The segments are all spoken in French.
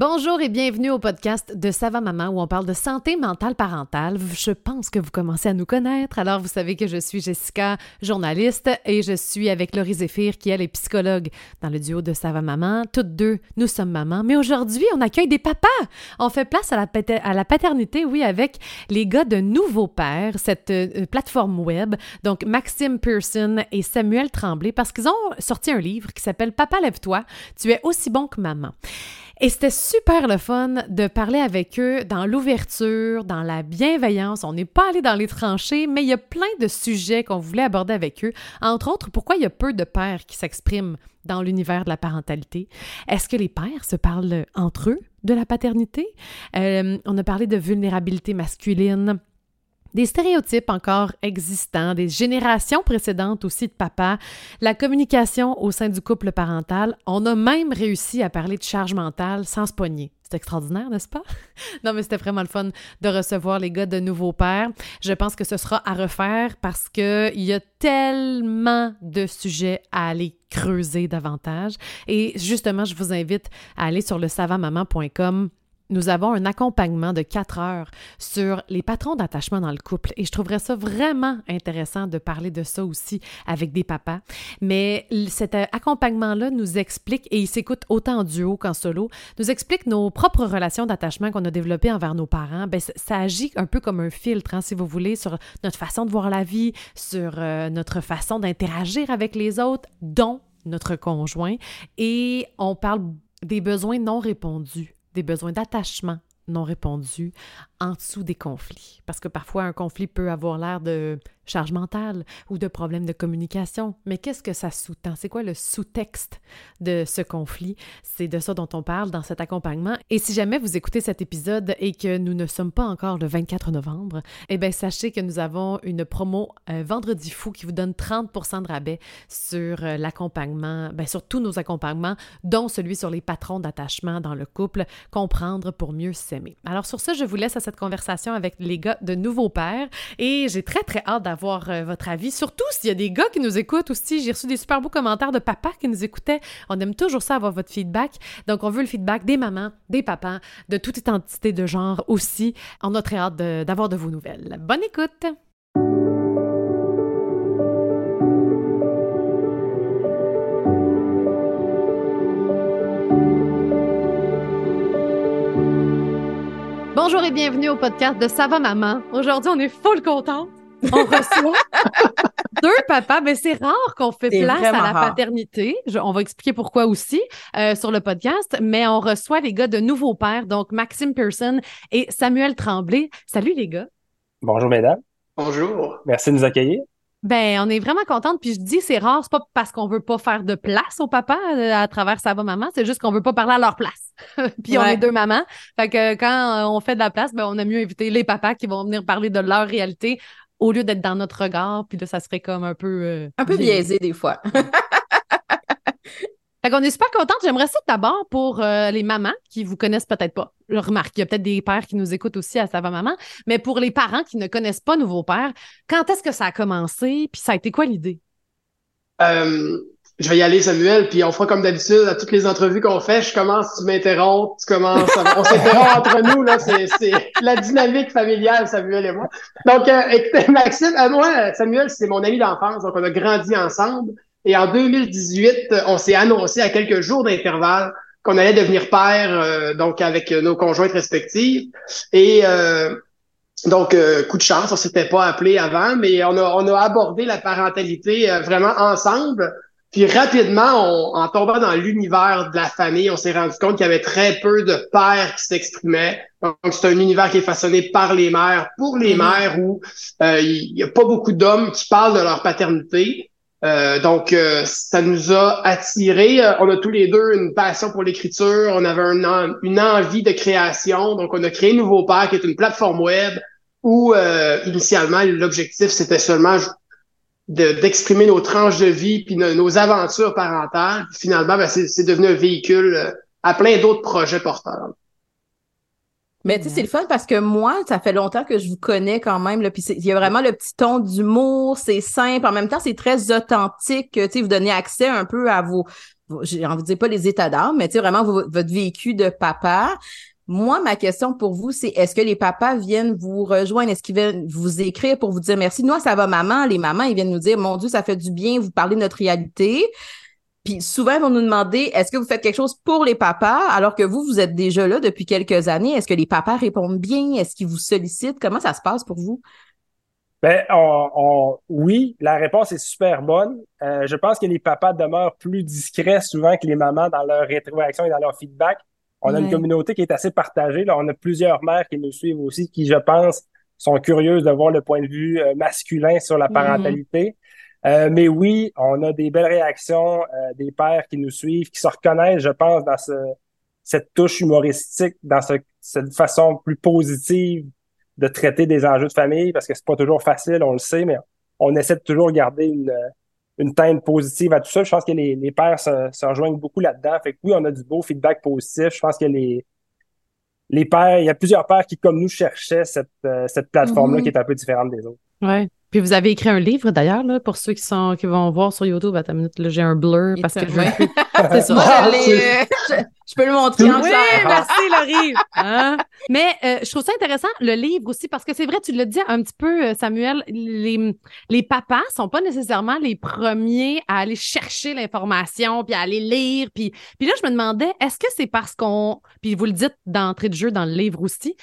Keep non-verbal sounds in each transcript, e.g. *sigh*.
Bonjour et bienvenue au podcast de Sava Maman où on parle de santé mentale parentale. Je pense que vous commencez à nous connaître. Alors, vous savez que je suis Jessica, journaliste, et je suis avec Laurie Zéphir, qui elle est psychologue dans le duo de Sava Maman. Toutes deux, nous sommes mamans. Mais aujourd'hui, on accueille des papas. On fait place à la, paternité, oui, avec les gars de Nouveau Père, cette euh, plateforme web. Donc, Maxime Pearson et Samuel Tremblay, parce qu'ils ont sorti un livre qui s'appelle Papa, lève-toi. Tu es aussi bon que maman. Et c'était super le fun de parler avec eux dans l'ouverture, dans la bienveillance. On n'est pas allé dans les tranchées, mais il y a plein de sujets qu'on voulait aborder avec eux. Entre autres, pourquoi il y a peu de pères qui s'expriment dans l'univers de la parentalité? Est-ce que les pères se parlent entre eux de la paternité? Euh, on a parlé de vulnérabilité masculine, des stéréotypes encore existants, des générations précédentes aussi de papa, la communication au sein du couple parental. On a même réussi à parler de charge mentale sans se pogner. C'est extraordinaire, n'est-ce pas? *laughs* non, mais c'était vraiment le fun de recevoir les gars de Nouveau Père. Je pense que ce sera à refaire parce qu'il y a tellement de sujets à aller creuser davantage. Et justement, je vous invite à aller sur le savamaman.com nous avons un accompagnement de quatre heures sur les patrons d'attachement dans le couple. Et je trouverais ça vraiment intéressant de parler de ça aussi avec des papas. Mais cet accompagnement-là nous explique, et il s'écoute autant en duo qu'en solo, nous explique nos propres relations d'attachement qu'on a développées envers nos parents. Bien, ça agit un peu comme un filtre, hein, si vous voulez, sur notre façon de voir la vie, sur euh, notre façon d'interagir avec les autres, dont notre conjoint. Et on parle des besoins non répondus des besoins d'attachement non répondus en dessous des conflits. Parce que parfois, un conflit peut avoir l'air de charge mentale ou de problème de communication. Mais qu'est-ce que ça sous-tend? C'est quoi le sous-texte de ce conflit? C'est de ça dont on parle dans cet accompagnement. Et si jamais vous écoutez cet épisode et que nous ne sommes pas encore le 24 novembre, eh bien, sachez que nous avons une promo euh, Vendredi fou qui vous donne 30% de rabais sur euh, l'accompagnement, bien, sur tous nos accompagnements, dont celui sur les patrons d'attachement dans le couple, comprendre pour mieux s'aimer. Alors sur ça, je vous laisse à cette conversation avec les gars de Nouveau Père et j'ai très très hâte d'avoir euh, votre avis, surtout s'il y a des gars qui nous écoutent aussi. J'ai reçu des super beaux commentaires de papas qui nous écoutaient. On aime toujours ça avoir votre feedback. Donc on veut le feedback des mamans, des papas, de toute identité de genre aussi. On a très hâte d'avoir de vos nouvelles. Bonne écoute! Bonjour et bienvenue au podcast de Ça maman? Aujourd'hui, on est full contente. On reçoit *laughs* deux papas. Mais c'est rare qu'on fait place à la paternité. on va expliquer pourquoi aussi euh, sur le podcast. Mais on reçoit les gars de Nouveau Père, donc Maxime Pearson et Samuel Tremblay. Salut les gars. Bonjour mesdames. Bonjour. Merci de nous accueillir. Ben, on est vraiment contente. Puis je dis, c'est rare, c'est pas parce qu'on veut pas faire de place au papa euh, à travers sa maman, c'est juste qu'on veut pas parler à leur place. *laughs* puis on est deux mamans. Fait que quand euh, on fait de la place, ben, on a mieux inviter les papas qui vont venir parler de leur réalité au lieu d'être dans notre regard. Puis là, ça serait comme un peu. Euh, un peu biaisé des fois. Fait qu'on est super contente. J'aimerais ça d'abord pour euh, les mamans qui vous connaissent peut-être pas. Je remarque, il y a peut-être des pères qui nous écoutent aussi à Ça va maman, mais pour les parents qui ne connaissent pas Nouveau Père, quand est-ce que ça a commencé? Puis ça a été quoi l'idée? Euh, je vais y aller, Samuel, puis on fera comme d'habitude à toutes les entrevues qu'on fait. Je commence, tu m'interromps, tu commences, on s'interrompt entre *laughs* nous, là. C'est la dynamique familiale, Samuel et moi. Donc, euh, écoutez, *laughs* Maxime, moi, Samuel, c'est mon ami d'enfance, donc on a grandi ensemble. Et en 2018, on s'est annoncé à quelques jours d'intervalle qu'on allait devenir père, euh, donc avec nos conjointes respectives. Et euh, donc, euh, coup de chance, on s'était pas appelé avant, mais on a, on a abordé la parentalité vraiment ensemble. Puis rapidement, en tombant dans l'univers de la famille, on s'est rendu compte qu'il y avait très peu de pères qui s'exprimaient. Donc, c'est un univers qui est façonné par les mères, pour les mm-hmm. mères, où il n'y a pas beaucoup d'hommes qui parlent de leur paternité. Euh, donc, euh, ça nous a attirés. Euh, on a tous les deux une passion pour l'écriture. On avait une envie de création. Donc, on a créé Nouveau Père, qui est une plateforme web où, initialement, l'objectif, c'était seulement d'exprimer nos tranches de vie puis nos, aventures parentales. finalement, ben, c'est devenu un véhicule à plein d'autres projets porteurs. Mais tu sais, c'est le fun parce que moi, ça fait longtemps que je vous connais quand même. Là, puis il y a vraiment le petit ton d'humour, c'est simple. En même temps, c'est très authentique. Tu sais, vous donnez accès un peu à vos, j'ai envie de dire pas les états d'âme, mais tu sais, vraiment votre vécu de papa. Moi, ma question pour vous, c'est est-ce que les papas viennent vous rejoindre? Est-ce qu'ils viennent vous écrire pour vous dire merci? Nous, ça va maman. Les mamans, ils viennent nous dire, mon Dieu, ça fait du bien, vous parlez de notre réalité. Puis souvent, ils vont nous demander, est-ce que vous faites quelque chose pour les papas? Alors que vous, vous êtes déjà là depuis quelques années? Est-ce que les papas répondent bien? Est-ce qu'ils vous sollicitent? Comment ça se passe pour vous? Ben, oui, la réponse est super bonne. Euh, je pense que les papas demeurent plus discrets souvent que les mamans dans leur rétroaction et dans leur feedback. On a une communauté qui est assez partagée. Là. On a plusieurs mères qui nous suivent aussi, qui, je pense, sont curieuses de voir le point de vue euh, masculin sur la mm-hmm. parentalité. Euh, mais oui, on a des belles réactions euh, des pères qui nous suivent, qui se reconnaissent, je pense, dans ce, cette touche humoristique, dans cette façon plus positive de traiter des enjeux de famille, parce que c'est pas toujours facile, on le sait, mais on essaie de toujours garder une, une teinte positive à tout ça. Je pense que les, les pères se, rejoignent beaucoup là-dedans. Fait que oui, on a du beau feedback positif. Je pense que les, les pères, il y a plusieurs pères qui, comme nous, cherchaient cette, euh, cette plateforme-là mm-hmm. qui est un peu différente des autres. Ouais. Puis vous avez écrit un livre d'ailleurs, là, pour ceux qui sont qui vont voir sur YouTube. Attends une minute, là, j'ai un blur parce que je *laughs* C'est ça. Moi, ah, je, peux le montrer en Oui, merci Laurie. Hein? Mais euh, je trouve ça intéressant, le livre aussi, parce que c'est vrai, tu l'as dit un petit peu, euh, Samuel, les, les papas sont pas nécessairement les premiers à aller chercher l'information, puis à aller lire. Puis, puis là, je me demandais, est-ce que c'est parce qu'on, puis vous le dites d'entrée de jeu dans le livre aussi,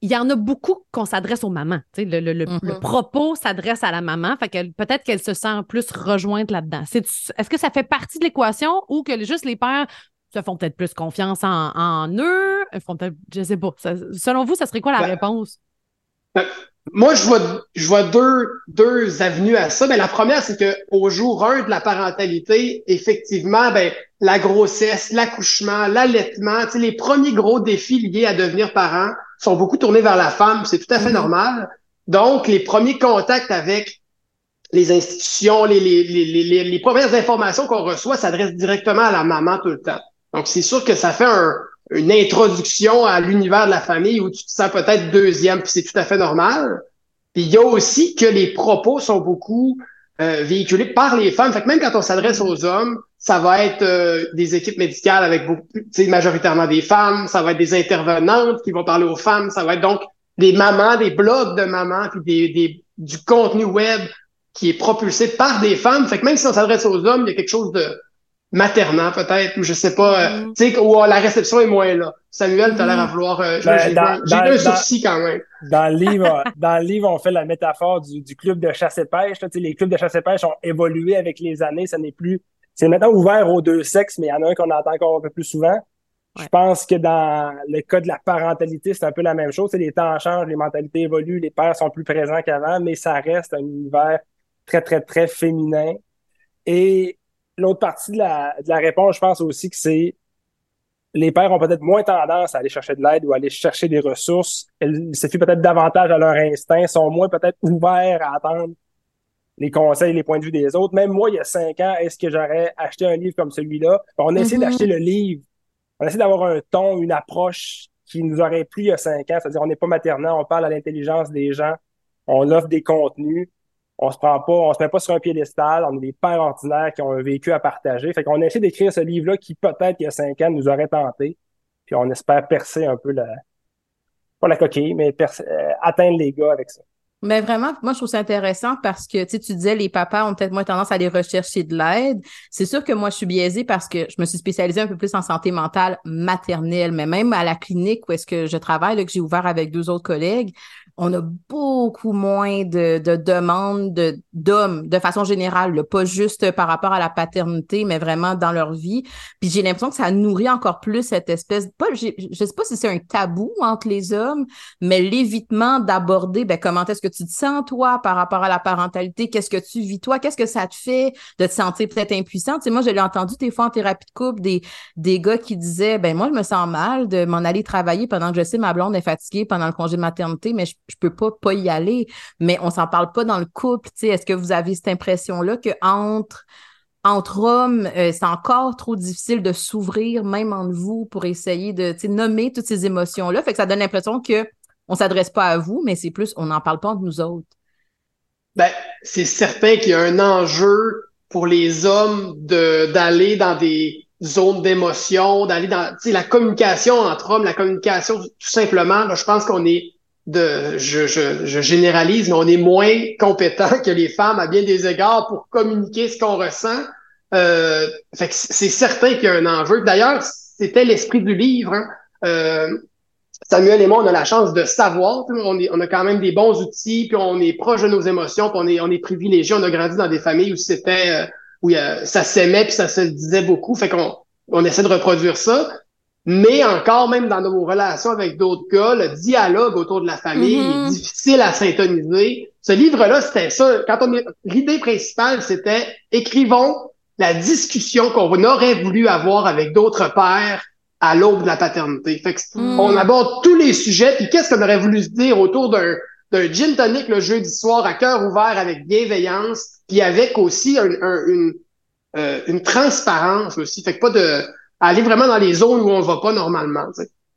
il y en a beaucoup qu'on s'adresse aux mamans. Le, le, le, mm-hmm. propos s'adresse à la maman, fait que peut-être qu'elle se sent plus rejointe là-dedans. Est-ce que ça fait partie de l'équation ou que juste les pères se font peut-être plus confiance en, en eux? Font je sais pas. selon vous, ça serait quoi la ben, réponse? Ben, moi, je vois, je vois deux, deux avenues à ça. Ben, la première, c'est que au jour 1 de la parentalité, effectivement, ben, la grossesse, l'accouchement, l'allaitement, les premiers gros défis liés à devenir parent sont beaucoup tournés vers la femme. C'est tout à fait mm-hmm. normal. Donc, les premiers contacts avec les institutions, les, les, les, les premières informations qu'on reçoit s'adressent directement à la maman tout le temps. Donc, c'est sûr que ça fait un, une introduction à l'univers de la famille où tu te sens peut-être deuxième, puis c'est tout à fait normal. Puis il y a aussi que les propos sont beaucoup euh, véhiculés par les femmes. Fait que même quand on s'adresse aux hommes, ça va être euh, des équipes médicales avec beaucoup, majoritairement des femmes, ça va être des intervenantes qui vont parler aux femmes, ça va être donc des mamans, des blogs de mamans, puis des, des, du contenu web qui est propulsé par des femmes. Fait que même si on s'adresse aux hommes, il y a quelque chose de, maternant peut-être, ou je sais pas, euh, mm. tu sais, où la réception est moins là. Samuel, t'as l'air à mm. vouloir... Euh, ben, j'ai un souci quand même. Dans le *laughs* livre, dans le livre, on fait la métaphore du, du club de chasse et pêche. Là, les clubs de chasse et pêche ont évolué avec les années. Ça n'est plus... C'est maintenant ouvert aux deux sexes, mais il y en a un qu'on entend encore un peu plus souvent. Je pense que dans le cas de la parentalité, c'est un peu la même chose. les temps changent, les mentalités évoluent, les pères sont plus présents qu'avant, mais ça reste un univers très, très, très féminin. Et l'autre partie de la, de la réponse, je pense aussi que c'est les pères ont peut-être moins tendance à aller chercher de l'aide ou à aller chercher des ressources. Ils se fient peut-être davantage à leur instinct, sont moins peut-être ouverts à attendre les conseils, les points de vue des autres. Même moi, il y a cinq ans, est-ce que j'aurais acheté un livre comme celui-là? On a essayé mm-hmm. d'acheter le livre. On a essayé d'avoir un ton, une approche qui nous aurait plu il y a cinq ans. C'est-à-dire, on n'est pas maternel, on parle à l'intelligence des gens, on offre des contenus on se prend pas, on se met pas sur un piédestal, on est des pères ordinaires qui ont un vécu à partager. Fait qu'on a essayé d'écrire ce livre-là qui, peut-être, il y a cinq ans, nous aurait tenté. Puis on espère percer un peu la, pas la coquille, mais euh, atteindre les gars avec ça. Mais vraiment, moi, je trouve ça intéressant parce que, tu sais, tu disais, les papas ont peut-être moins tendance à aller rechercher de l'aide. C'est sûr que moi, je suis biaisée parce que je me suis spécialisée un peu plus en santé mentale maternelle, mais même à la clinique où est-ce que je travaille, là, que j'ai ouvert avec deux autres collègues, on a beaucoup moins de, de demandes de, d'hommes de façon générale, pas juste par rapport à la paternité, mais vraiment dans leur vie. Puis j'ai l'impression que ça nourrit encore plus cette espèce, pas, je sais pas si c'est un tabou entre les hommes, mais l'évitement d'aborder, ben, comment est-ce que tu te sens toi par rapport à la parentalité, qu'est-ce que tu vis toi, qu'est-ce que ça te fait de te sentir peut-être impuissante? Tu moi, je l'ai entendu des fois en thérapie de couple, des, des gars qui disaient, ben moi, je me sens mal de m'en aller travailler pendant que je sais ma blonde est fatiguée pendant le congé de maternité, mais je je peux pas pas y aller, mais on s'en parle pas dans le couple. Est-ce que vous avez cette impression-là que entre entre hommes, euh, c'est encore trop difficile de s'ouvrir, même entre vous, pour essayer de nommer toutes ces émotions-là? Fait que ça donne l'impression que on s'adresse pas à vous, mais c'est plus, on n'en parle pas entre nous autres. Ben, c'est certain qu'il y a un enjeu pour les hommes d'aller dans des zones d'émotion, d'aller dans la communication entre hommes, la communication tout simplement. Je pense qu'on est de, je, généralise, mais on est moins compétent que les femmes à bien des égards pour communiquer ce qu'on ressent. Euh, c'est certain qu'il y a un enjeu. D'ailleurs, c'était l'esprit du livre. Hein. Euh, Samuel et moi, on a la chance de savoir. On a quand même des bons outils, puis on est proche de nos émotions, puis on est, on est privilégié. On a grandi dans des familles où c'était euh, où ça s'aimait, puis ça se disait beaucoup. Fait qu'on on essaie de reproduire ça. Mais encore, même dans nos relations avec d'autres gars, le dialogue autour de la famille est mm-hmm. difficile à syntoniser. Ce livre-là, c'était ça. Quand on l'idée principale, c'était écrivons la discussion qu'on aurait voulu avoir avec d'autres pères à l'aube de la paternité. Fait que mm. On aborde tous les sujets, puis qu'est-ce qu'on aurait voulu se dire autour d'un d'un gin tonic le jeudi soir à cœur ouvert avec bienveillance, puis avec aussi un, une, euh, une transparence aussi. Fait que pas de aller vraiment dans les zones où on va pas normalement.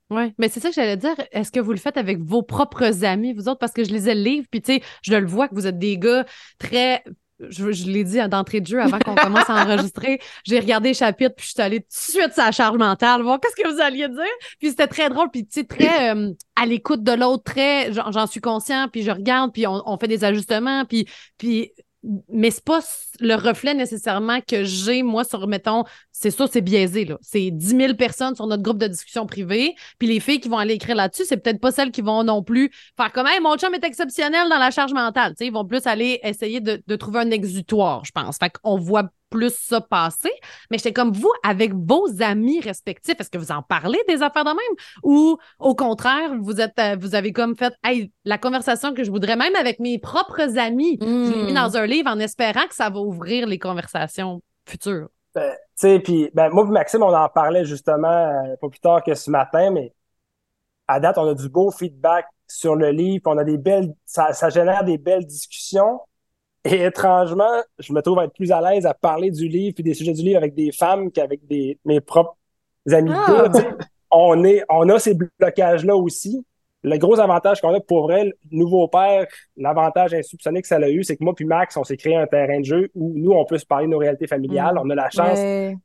Oui, mais c'est ça que j'allais dire. Est-ce que vous le faites avec vos propres amis, vous autres? Parce que je lisais le livre, puis tu sais, je le vois que vous êtes des gars très je, l'ai dit d'entrée de jeu avant qu'on commence à enregistrer. *laughs* J'ai regardé le chapitre, puis je suis allée tout de suite sur la charge mentale, voir qu'est-ce que vous alliez dire. Puis c'était très drôle, puis tu sais, très euh, à l'écoute de l'autre, très, j'en suis conscient, puis je regarde, puis on, on fait des ajustements, puis, puis mais c'est pas le reflet nécessairement que j'ai, moi, sur, mettons, c'est ça, c'est biaisé, là. C'est 10 000 personnes sur notre groupe de discussion privée, puis les filles qui vont aller écrire là-dessus, c'est peut-être pas celles qui vont non plus faire comme, hey, mon chum est exceptionnel dans la charge mentale. sais ils vont plus aller essayer de, de trouver un exutoire, je pense. Fait qu'on voit plus ça passer. Mais j'étais comme vous, avec vos amis respectifs, est-ce que vous en parlez des affaires de même? Ou au contraire, vous êtes euh, vous avez comme fait hey, la conversation que je voudrais même avec mes propres amis. Je l'ai mis dans un livre en espérant que ça va ouvrir les conversations futures. Ben, tu sais, puis ben, moi et Maxime, on en parlait justement euh, pas plus tard que ce matin, mais à date, on a du beau feedback sur le livre, on a des belles, ça, ça génère des belles discussions. Et étrangement, je me trouve être plus à l'aise à parler du livre et des sujets du livre avec des femmes qu'avec des, mes propres amis ah. On, est, on a ces blocages-là aussi. Le gros avantage qu'on a pour vrai, le nouveau père, l'avantage insoupçonné que ça a eu, c'est que moi puis Max, on s'est créé un terrain de jeu où nous, on peut se parler de nos réalités familiales. Mm. On a la chance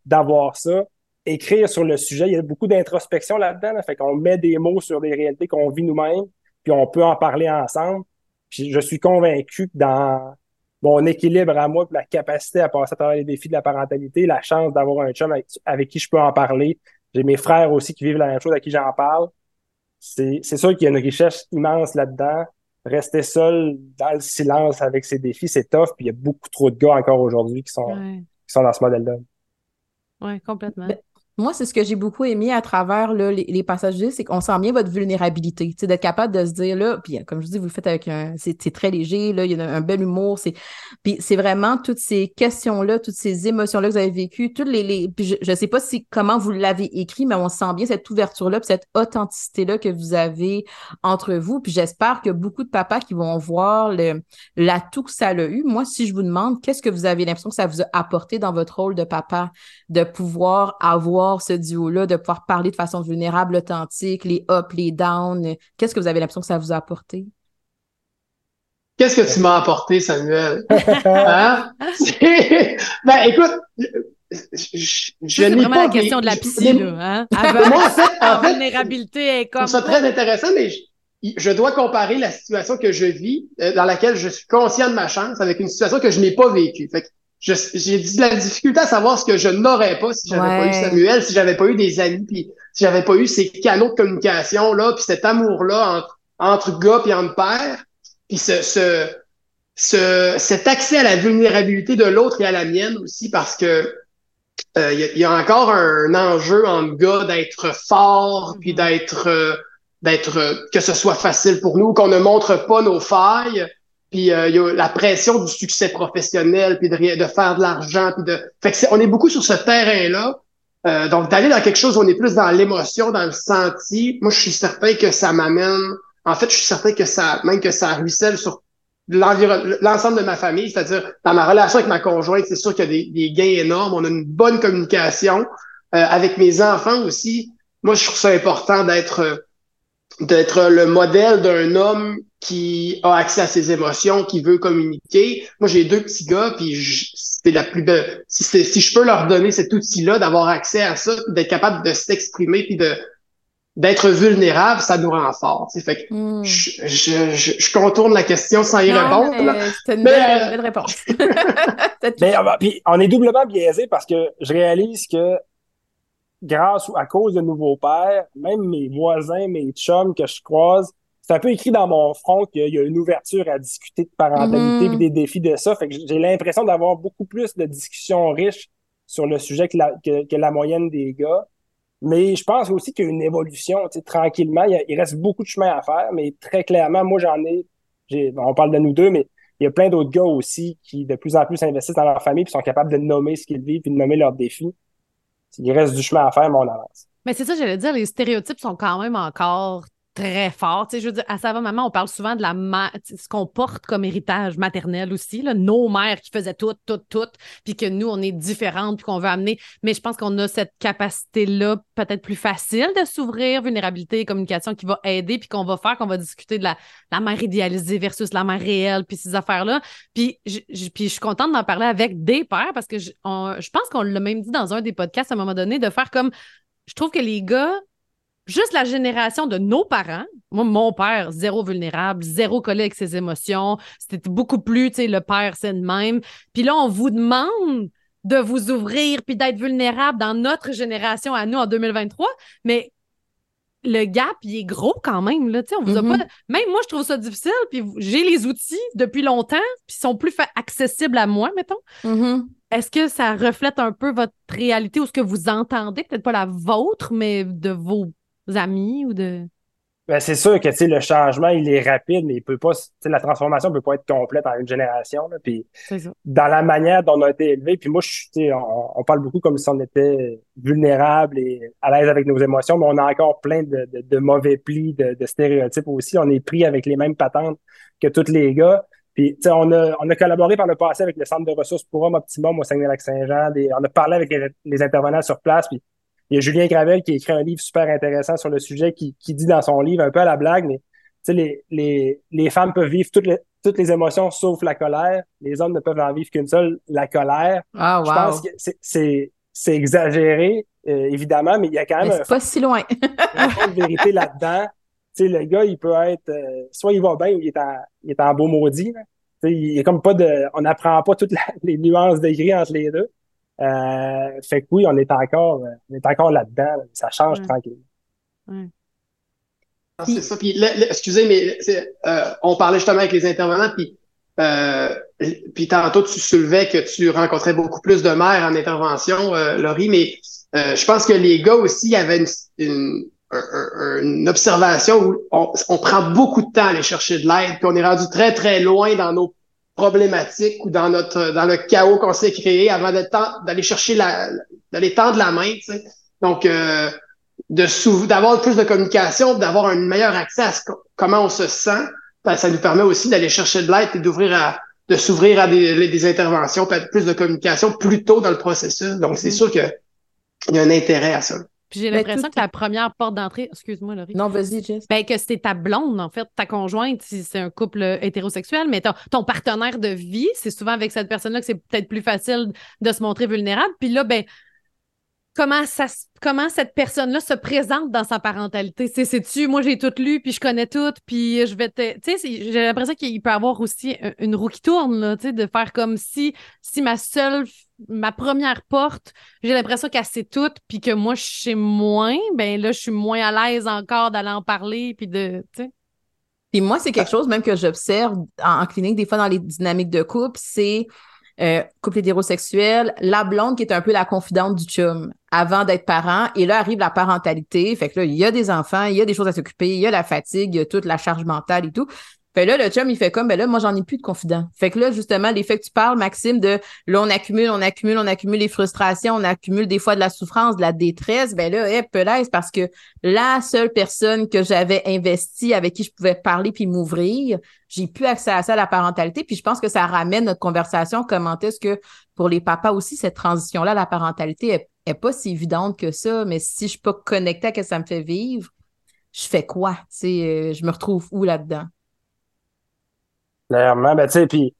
d'avoir ça. Écrire sur le sujet, il y a beaucoup d'introspection là-dedans. Là, fait qu'on met des mots sur des réalités qu'on vit nous-mêmes, puis on peut en parler ensemble. Puis je suis convaincu que dans mon équilibre à moi, la capacité à passer à travers les défis de la parentalité, la chance d'avoir un chum avec, qui je peux en parler. J'ai mes frères aussi qui vivent la même chose, à qui j'en parle. C'est sûr qu'il y a une richesse immense là-dedans. Rester seul dans le silence avec ses défis, c'est tough. Puis il y a beaucoup trop de gars encore aujourd'hui qui sont, qui sont dans ce modèle-là. Oui, complètement. Moi, c'est ce que j'ai beaucoup aimé à travers les, les, passages c'est qu'on sent bien votre vulnérabilité, d'être capable de se dire là, puis comme je dis, vous le faites avec un, c'est très léger, là, il y a un, bel humour, c'est, puis c'est vraiment toutes ces questions-là, toutes ces émotions-là que vous avez vécues, toutes les, je, je sais pas si comment vous l'avez écrit, mais on sent bien cette ouverture-là, cette authenticité-là que vous avez entre vous, puis j'espère que beaucoup de papas qui vont voir l'atout que ça a eu. Moi, si je vous demande, qu'est-ce que vous avez l'impression que ça vous a apporté dans votre rôle de papa, de pouvoir avoir ce duo-là, de pouvoir parler de façon vulnérable, authentique, les ups, les downs. Qu'est-ce que vous avez l'impression que ça vous a apporté? Qu'est-ce que tu m'as apporté, Samuel? *laughs* hein? ben, écoute, je, je n'ai vraiment la question de la piscine, là. Hein? *laughs* Moi, en fait, en vulnérabilité est comme. C'est très intéressant, mais je, dois comparer la situation que je vis, euh, dans laquelle je suis conscient de ma chance, avec une situation que je n'ai pas vécue. Fait j'ai de la difficulté à savoir ce que je n'aurais pas si j'avais pas eu Samuel, si j'avais pas eu des amis, puis si j'avais pas eu ces canaux de communication là, puis cet amour là entre, entre gars puis entre pères, puis ce, ce, ce, cet accès à la vulnérabilité de l'autre et à la mienne aussi parce que euh, il y, a encore un, enjeu en gars d'être fort puis mm-hmm. d'être euh, d'être que ce soit facile pour nous qu'on ne montre pas nos failles puis euh, il y a la pression du succès professionnel, puis de, de faire de l'argent, puis de. Fait que on est beaucoup sur ce terrain-là. Euh, donc d'aller dans quelque chose où on est plus dans l'émotion, dans le senti. Moi, je suis certain que ça m'amène. En fait, je suis certain que ça, même que ça ruisselle sur l'ensemble de ma famille, c'est-à-dire dans ma relation avec ma conjointe, c'est sûr qu'il y a des, des, gains énormes. On a une bonne communication. Euh, avec mes enfants aussi, moi, je trouve ça important d'être d'être le modèle d'un homme qui a accès à ses émotions, qui veut communiquer. Moi, j'ai deux petits gars, puis c'est la plus belle. Si, si je peux leur donner cet outil-là, d'avoir accès à ça, d'être capable de s'exprimer, puis de d'être vulnérable, ça nous rend fort. Fait que hmm. je, je, je, contourne la question sans y répondre. C'est une belle, réponse. *laughs* mais, puis, on est doublement biaisé parce que je réalise que grâce ou à cause de nouveaux pères, même mes voisins, mes chums que je croise, c'est un peu écrit dans mon front qu'il y a une ouverture à discuter de parentalité et mm-hmm. des défis de ça. Fait que j'ai l'impression d'avoir beaucoup plus de discussions riches sur le sujet que la, que, la moyenne des gars. Mais je pense aussi qu'il y a une évolution, tranquillement. Il, reste beaucoup de chemin à faire, mais très clairement, moi, j'en ai, j'ai, on parle de nous deux, mais il y a plein d'autres gars aussi qui de plus en plus investissent dans leur famille et sont capables de nommer ce qu'ils vivent et de nommer leurs défis. Il reste du chemin à faire, mais on avance. Mais c'est ça, j'allais dire, les stéréotypes sont quand même encore très fort. Tu sais, je veux dire, à Sava Maman, on parle souvent de la ce qu'on porte comme héritage maternel aussi, là, nos mères qui faisaient tout, tout, tout, puis que nous, on est différentes, puis qu'on veut amener. Mais je pense qu'on a cette capacité-là, peut-être plus facile de s'ouvrir, vulnérabilité, communication, qui va aider, puis qu'on va faire, qu'on va discuter de la, la mère idéalisée versus la mère réelle, puis ces affaires-là. Puis je, suis contente d'en parler avec des pères parce que je pense qu'on l'a même dit dans un des podcasts à un moment donné, de faire comme. Je trouve que les gars, juste la génération de nos parents, moi, mon père, zéro vulnérable, zéro collé avec ses émotions, c'était beaucoup plus, tu sais, le père, c'est le même. Puis là, on vous demande de vous ouvrir puis d'être vulnérable dans notre génération à nous en 2023, mais le gap, il est gros quand même. Là, on vous a mm-hmm. pas... Même moi, je trouve ça difficile, puis j'ai les outils depuis longtemps, puis ils sont plus accessibles à moi, mettons. Mm-hmm. Est-ce que ça reflète un peu votre réalité ou ce que vous entendez, peut-être pas la vôtre, mais de vos amis ou de. Ben, c'est sûr que le changement, il est rapide, mais il peut pas, la transformation peut pas être complète en une génération. Là, puis dans la manière dont on a été élevé, puis moi, je, on, on parle beaucoup comme si on était vulnérable et à l'aise avec nos émotions, mais on a encore plein de, de, mauvais plis, de, de, stéréotypes aussi. On est pris avec les mêmes patentes que tous les gars. Puis, on a, on a collaboré par le passé avec le Centre de ressources pour hommes Optimum au Saguenay-Lac-Saint-Jean. On a parlé avec les, les intervenants sur place. Puis, il y a Julien Gravel qui a écrit un livre super intéressant sur le sujet qui, qui dit dans son livre, un peu à la blague, mais les, les, les femmes peuvent vivre toutes les, toutes les émotions sauf la colère. Les hommes ne peuvent en vivre qu'une seule, la colère. Ah, wow. Je pense que c'est, c'est exagéré, euh, évidemment, mais il y a quand même. C'est pas si loin. *laughs* une vérité là-dedans. Tu sais, le gars, il peut être, euh, soit il va bien ou il est en, il est en beau maudit. Là. Tu sais, il y a comme pas de, on n'apprend pas toutes les nuances de gris entre les deux. Euh, fait que oui, on est encore, on est encore là-dedans. Ça change tranquillement. C'est ça. Puis, excusez, mais euh, on parlait justement avec les intervenants, puis, euh, puis tantôt tu soulevais que tu rencontrais beaucoup plus de mères en intervention, euh, Laurie, mais euh, je pense que les gars aussi avaient une, une, une observation où on, on, prend beaucoup de temps à aller chercher de l'aide, puis on est rendu très très loin dans nos problématique ou dans notre dans le chaos qu'on s'est créé avant d'aller chercher la d'aller tendre la main. Tu sais. Donc euh, de d'avoir plus de communication, d'avoir un meilleur accès à comment on se sent, ben, ça nous permet aussi d'aller chercher de l'aide et d'ouvrir à de s'ouvrir à des, des interventions, peut-être plus de communication plus tôt dans le processus. Donc c'est mm-hmm. sûr que il y a un intérêt à ça. Puis j'ai ben, l'impression que la première porte d'entrée, excuse-moi, Laurie. Non, vas-y, Jess. Ben, que c'était ta blonde, en fait, ta conjointe, si c'est un couple hétérosexuel, mais ton, ton partenaire de vie, c'est souvent avec cette personne-là que c'est peut-être plus facile de se montrer vulnérable. Puis là, ben, comment ça comment cette personne-là se présente dans sa parentalité? C'est-tu, moi j'ai tout lu, puis je connais tout, puis je vais te. Tu sais, j'ai l'impression qu'il peut avoir aussi une roue qui tourne, là, tu sais, de faire comme si, si ma seule, ma première porte, j'ai l'impression qu'elle sait tout, puis que moi je sais moins, ben là je suis moins à l'aise encore d'aller en parler, puis de. Tu sais. Puis moi, c'est quelque chose même que j'observe en clinique, des fois dans les dynamiques de couple, c'est euh, couple hétérosexuel, la blonde qui est un peu la confidente du chum avant d'être parent. Et là arrive la parentalité. Fait que là, il y a des enfants, il y a des choses à s'occuper, il y a la fatigue, il y a toute la charge mentale et tout. Fait là, le chum, il fait comme, ben là, moi, j'en ai plus de confident. Fait que là, justement, l'effet que tu parles, Maxime, de là, on accumule, on accumule, on accumule les frustrations, on accumule des fois de la souffrance, de la détresse, ben là, eh, peut-être parce que la seule personne que j'avais investie, avec qui je pouvais parler puis m'ouvrir, j'ai plus accès à ça, à la parentalité. Puis je pense que ça ramène notre conversation. Comment est-ce que pour les papas aussi, cette transition-là, la parentalité est, pas si évidente que ça. Mais si je suis pas connectée à ce que ça me fait vivre, je fais quoi? Tu sais, euh, je me retrouve où là-dedans? Clairement, ben tu sais, puis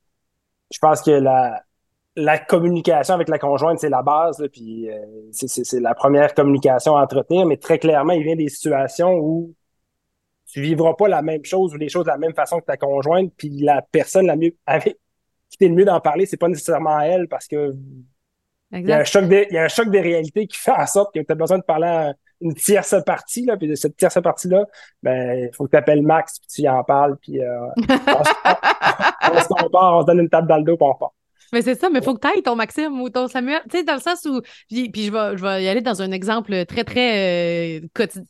je pense que la, la communication avec la conjointe, c'est la base, puis euh, c'est la première communication à entretenir, mais très clairement, il vient des situations où tu vivras pas la même chose ou les choses de la même façon que ta conjointe, puis la personne la mieux *laughs* avec qui t'est le mieux d'en parler, c'est pas nécessairement elle parce que il y, a un choc des, il y a un choc des réalités qui fait en sorte que tu as besoin de parler à une tierce partie, là, puis de cette tierce partie-là, ben, il faut que tu appelles Max, puis tu y en parles, puis euh, on, se *laughs* on, se donne une table dans le dos, puis on part. Mais c'est ça, mais il faut que tu ailles ton Maxime ou ton Samuel. Tu sais, dans le sens où. Puis, je, vais, je vais y aller dans un exemple très, très euh, quotidien.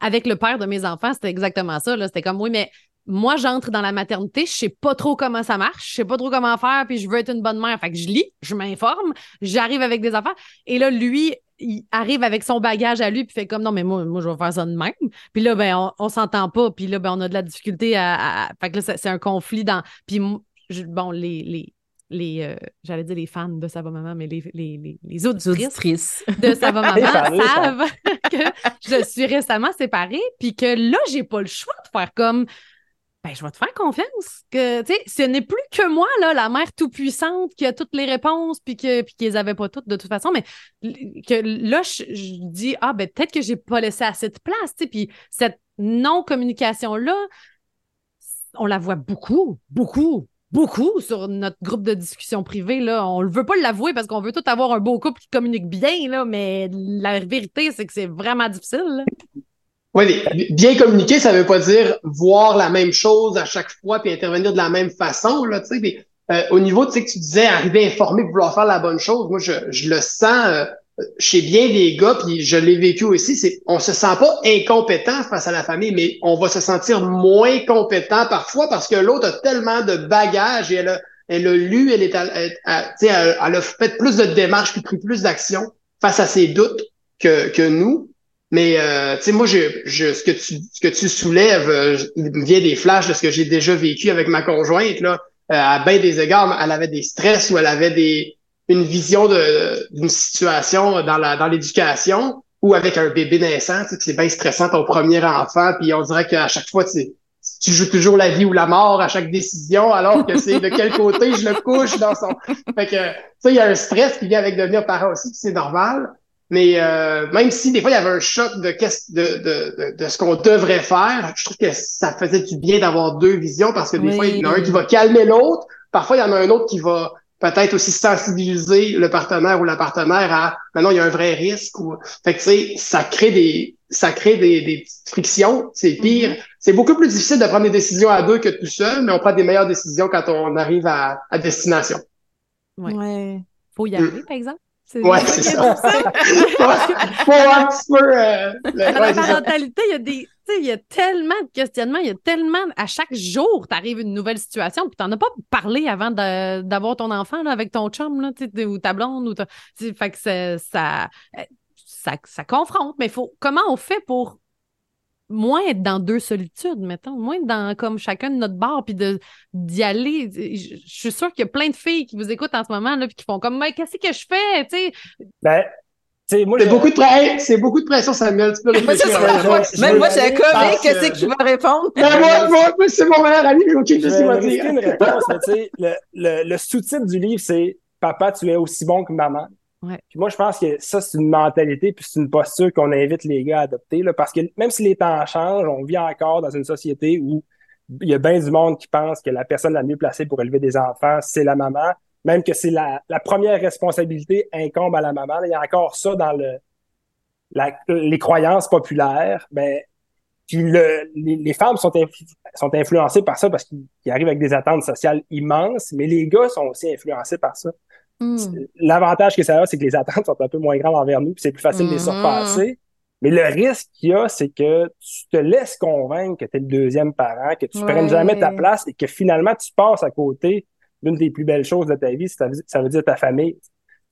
Avec le père de mes enfants, c'était exactement ça. C'était comme, oui, mais moi, j'entre dans la maternité, je sais pas trop comment ça marche, je sais pas trop comment faire, puis je veux être une bonne mère. Fait que je lis, je m'informe, j'arrive avec des affaires. Et là, lui, il arrive avec son bagage à lui, puis fait comme non, mais moi, moi je vais faire ça de même. Puis là, ben, on, s'entend pas, puis là, ben, on a de la difficulté à. Fait que là, c'est un conflit dans. Puis bon, les, les, les euh, j'allais dire les fans de Sava Maman, mais les, les, les, auditrices, de Sava Maman *laughs* savent *laughs* que je suis récemment séparée, puis que là, j'ai pas le choix de faire comme ben, je vais te faire confiance. Que, ce n'est plus que moi, là, la mère tout-puissante qui a toutes les réponses puis que puis qu'ils avaient pas toutes de toute façon, mais que là, je, dis, ah, ben, peut-être que j'ai pas laissé assez de place, puis cette non-communication-là, on la voit beaucoup, beaucoup, beaucoup sur notre groupe de discussion privée. Là. On ne veut pas l'avouer parce qu'on veut tout avoir un beau couple qui communique bien, là, mais la vérité, c'est que c'est vraiment difficile. Oui, bien communiquer, ça veut pas dire voir la même chose à chaque fois puis intervenir de la même façon. Là, tu sais, euh, au niveau, tu sais, que tu disais arriver informé, vouloir faire la bonne chose, moi, je, je le sens euh, chez bien des gars, puis je l'ai vécu aussi, c'est on se sent pas incompétent face à la famille, mais on va se sentir moins compétent parfois parce que l'autre a tellement de bagages et elle a, elle a lu, elle est, elle, elle, elle a fait plus de démarches puis pris plus d'actions face à ses doutes que, que nous. Mais euh, tu sais, moi, je, je, ce que tu ce que tu soulèves, euh, me vient des flashs de ce que j'ai déjà vécu avec ma conjointe. Là, euh, à bien des égards, elle avait des stress ou elle avait des une vision d'une situation dans la dans l'éducation ou avec un bébé naissant. Tu sais, c'est bien stressant ton premier enfant, puis on dirait qu'à chaque fois, tu, tu joues toujours la vie ou la mort à chaque décision, alors que c'est de quel côté je le couche dans son. Fait que ça, il y a un stress qui vient avec devenir parent aussi, c'est normal. Mais euh, même si des fois il y avait un choc de, de, de, de, ce qu'on devrait faire, je trouve que ça faisait du bien d'avoir deux visions parce que des fois, il y en a un qui va calmer l'autre. Parfois, il y en a un autre qui va peut-être aussi sensibiliser le partenaire ou la partenaire à maintenant il y a un vrai risque ou fait que tu sais ça crée des ça crée des, des frictions. C'est pire. Mm-hmm. c'est beaucoup plus difficile de prendre des décisions à deux que tout seul mais on prend des meilleures décisions quand on arrive à, à destination. Ouais. faut y arriver par exemple Ouais, c'est *laughs* ça. Un petit peu. Euh, la parentalité, il y a des. Il y a tellement de questionnements, il y a tellement. À chaque jour, tu arrives une nouvelle situation, puis tu n'en as pas parlé avant d'avoir ton enfant là, avec ton chum là, ou ta blonde. Ou ta... Fait que ça, ça, ça, ça confronte. Mais faut, comment on fait pour moins être dans deux solitudes, mettons, moins être dans comme chacun de notre bar, puis d'y aller. Je, suis sûre qu'il y a plein de filles qui vous écoutent en ce moment, là, puis qui font comme, mais qu'est-ce que je fais, tu sais? Ben, c'est beaucoup, de c'est beaucoup de pression, Samuel. Tu peux réfléchir. Même moi, j'ai un comique. Qu'est-ce que tu vas répondre? Ben, moi, moi, c'est mon meilleur ami. OK, je sais pas dire. une réponse. le, le, le sous-titre du livre, c'est Papa, tu es aussi bon que maman. Puis moi, je pense que ça, c'est une mentalité, puis c'est une posture qu'on invite les gars à adopter, là, parce que même si les temps changent, on vit encore dans une société où il y a bien du monde qui pense que la personne la mieux placée pour élever des enfants, c'est la maman, même que c'est la, première responsabilité incombe à la maman. il y a encore ça dans le, la, les croyances populaires. Ben, puis le, les, les, femmes sont, sont influencées par ça parce qu'ils arrivent avec des attentes sociales immenses, mais les gars sont aussi influencés par ça. Hmm. L'avantage que ça a, c'est que les attentes sont un peu moins grandes envers nous, puis c'est plus facile de les hmm. surpasser. Mais le risque qu'il y a, c'est que tu te laisses convaincre que tu es le deuxième parent, que tu ne prennes jamais ta place et que finalement tu passes à côté d'une des plus belles choses de ta vie, ça veut, dire ta famille.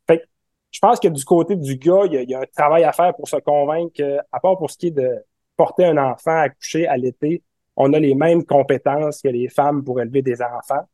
Fait je pense que du côté du gars, il y, a, un travail à faire pour se convaincre que, à part pour ce qui est de porter un enfant à coucher à l'été, on a les mêmes compétences que les femmes pour élever des enfants.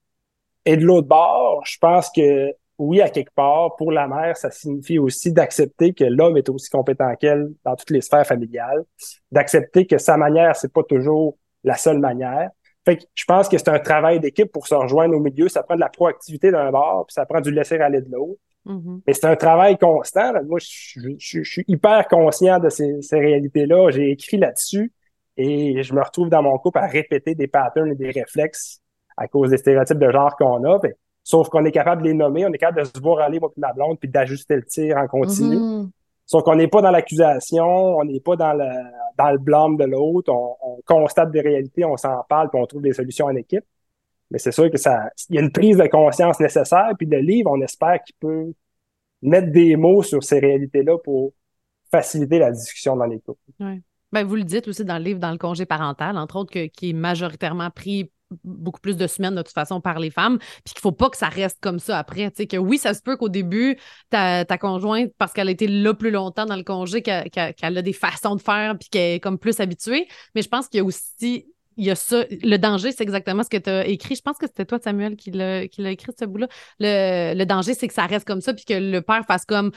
Et de l'autre bord, je pense que oui, à quelque part, pour la mère, ça signifie aussi d'accepter que l'homme est aussi compétent qu'elle dans toutes les sphères familiales, d'accepter que sa manière, c'est pas toujours la seule manière. Fait que je pense que c'est un travail d'équipe pour se rejoindre au milieu. Ça prend de la proactivité d'un bord, puis ça prend du laisser aller de l'autre. Mm-hmm. Mais c'est un travail constant. Moi, je, suis hyper conscient de ces, ces réalités-là. J'ai écrit là-dessus et je me retrouve dans mon couple à répéter des patterns et des réflexes à cause des stéréotypes de genre qu'on a. Sauf qu'on est capable de les nommer, on est capable de se voir aller, moi et ma blonde, puis d'ajuster le tir en continu. Mm-hmm. Sauf qu'on n'est pas dans l'accusation, on n'est pas dans le, dans le blâme de l'autre, on, constate des réalités, on s'en parle, puis on trouve des solutions en équipe. Mais c'est sûr que ça, il y a une prise de conscience nécessaire, puis le livre, on espère qu'il peut mettre des mots sur ces réalités-là pour faciliter la discussion dans les couples. Ben, vous le dites aussi dans le livre, dans le congé parental, entre autres, que, qui est majoritairement pris beaucoup plus de semaines de toute façon par les femmes, puis qu'il faut pas que ça reste comme ça après. Tu sais, que oui, ça se peut qu'au début, ta, conjointe, parce qu'elle a été là plus longtemps dans le congé, qu'elle a des façons de faire, puis qu'elle est comme plus habituée. Mais je pense qu'il y a aussi il y a ça. Le danger, c'est exactement ce que tu as écrit. Je pense que c'était toi, Samuel, qui l'a écrit, ce bout-là. Le, le danger, c'est que ça reste comme ça, puis que le père fasse comme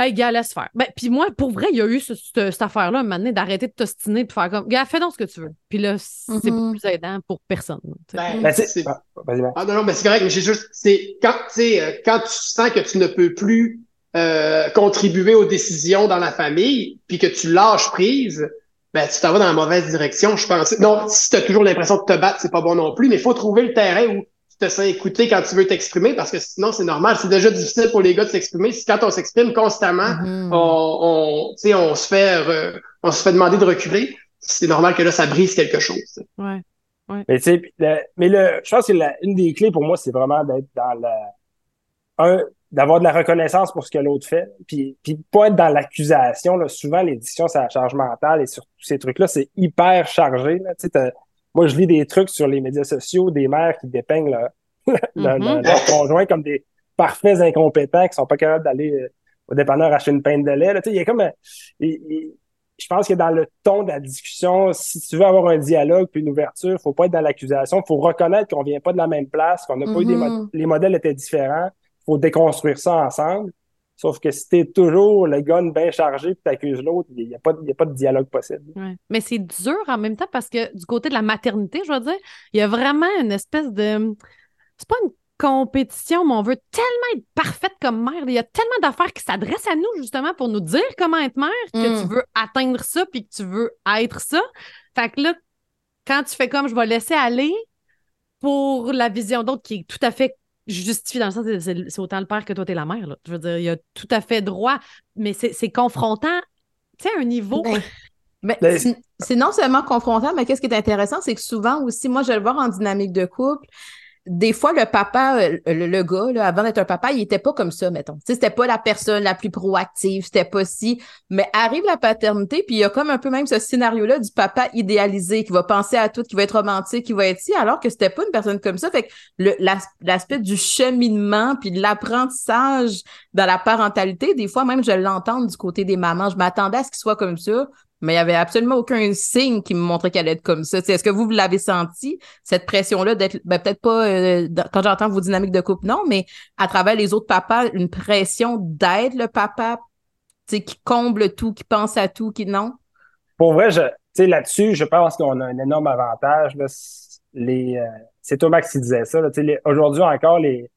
Hey, gars, laisse faire. Ben, puis moi, pour vrai, il y a eu cette affaire-là, maintenant, d'arrêter de t'ostiner puis faire comme, gars, fais donc ce que tu veux. Puis là, c'est mm-hmm. plus aidant pour personne. Ben, ben, c'est... Ah, ah, non, non, mais c'est correct, mais j'ai juste, c'est quand, euh, quand tu sens que tu ne peux plus euh, contribuer aux décisions dans la famille, puis que tu lâches prise, ben, tu t'en vas dans la mauvaise direction, je pense. Non, si tu as toujours l'impression de te battre, c'est pas bon non plus, mais il faut trouver le terrain où te sens écouter quand tu veux t'exprimer parce que sinon c'est normal. C'est déjà difficile pour les gars de s'exprimer. Si quand on s'exprime constamment, mm-hmm. on, on, on se fait on se fait demander de reculer, c'est normal que là, ça brise quelque chose. Ouais. Ouais. Mais tu sais, mais le, je pense que la, une des clés pour moi, c'est vraiment d'être dans le un, d'avoir de la reconnaissance pour ce que l'autre fait, puis, puis pas être dans l'accusation. Là. Souvent, l'édition, c'est la charge mentale et sur tous ces trucs-là, c'est hyper chargé. Là. Moi, je lis des trucs sur les médias sociaux des mères qui dépeignent leur, *laughs* mm-hmm. conjoint comme des parfaits incompétents qui sont pas capables d'aller euh, au dépanneur acheter une peine de lait. Là. Il y a comme... je pense que dans le ton de la discussion, si tu veux avoir un dialogue puis une ouverture, faut pas être dans l'accusation, faut reconnaître qu'on vient pas de la même place, qu'on n'a pas eu des mm-hmm. les modèles étaient différents, faut déconstruire ça ensemble. Sauf que si t'es toujours le gun bien chargé tu t'accuses l'autre, il n'y a, pas, a pas de dialogue possible. Mais c'est dur en même temps parce que du côté de la maternité, je veux dire, il y a vraiment une espèce de. C'est pas une compétition, mais on veut tellement être parfaite comme mère. Il y a tellement d'affaires qui s'adressent à nous justement pour nous dire comment être mère, que tu mm. veux atteindre ça puis que tu veux être ça. Fait que là, quand tu fais comme je vais laisser aller pour la vision d'autre qui est tout à fait je justifie dans le sens que c'est autant le père que toi, t'es la mère. Là. Je veux dire, il y a tout à fait droit, mais c'est confrontant, tu sais, à un niveau. Ben, ben, c'est non seulement confrontant, mais qu'est-ce qui est intéressant, c'est que souvent aussi, moi, je vais le voir en dynamique de couple, des fois, le papa, euh, le, gars, là, avant d'être un papa, il était pas comme ça, mettons. Tu sais, c'était pas la personne la plus proactive, c'était pas si. Mais arrive la paternité, puis il y a comme un peu même ce scénario-là du papa idéalisé qui va penser à tout, qui va être romantique, qui va être si, alors que c'était pas une personne comme ça. Fait que l'aspect du cheminement, puis de l'apprentissage dans la parentalité, des fois même, je l'entends du côté des mamans. Je m'attendais à ce qu'il soit comme ça mais il n'y avait absolument aucun signe qui me montrait qu'elle allait être comme ça. Est-ce que vous, l'avez senti, cette pression-là d'être, ben, peut-être pas euh, quand j'entends vos dynamiques de couple, non, mais à travers les autres papas, une pression d'être le papa qui comble tout, qui pense à tout, qui non? Pour vrai, je, là-dessus, je pense qu'on a un énorme avantage. Là, les, euh, c'est Thomas qui disait ça. aujourd'hui encore, les,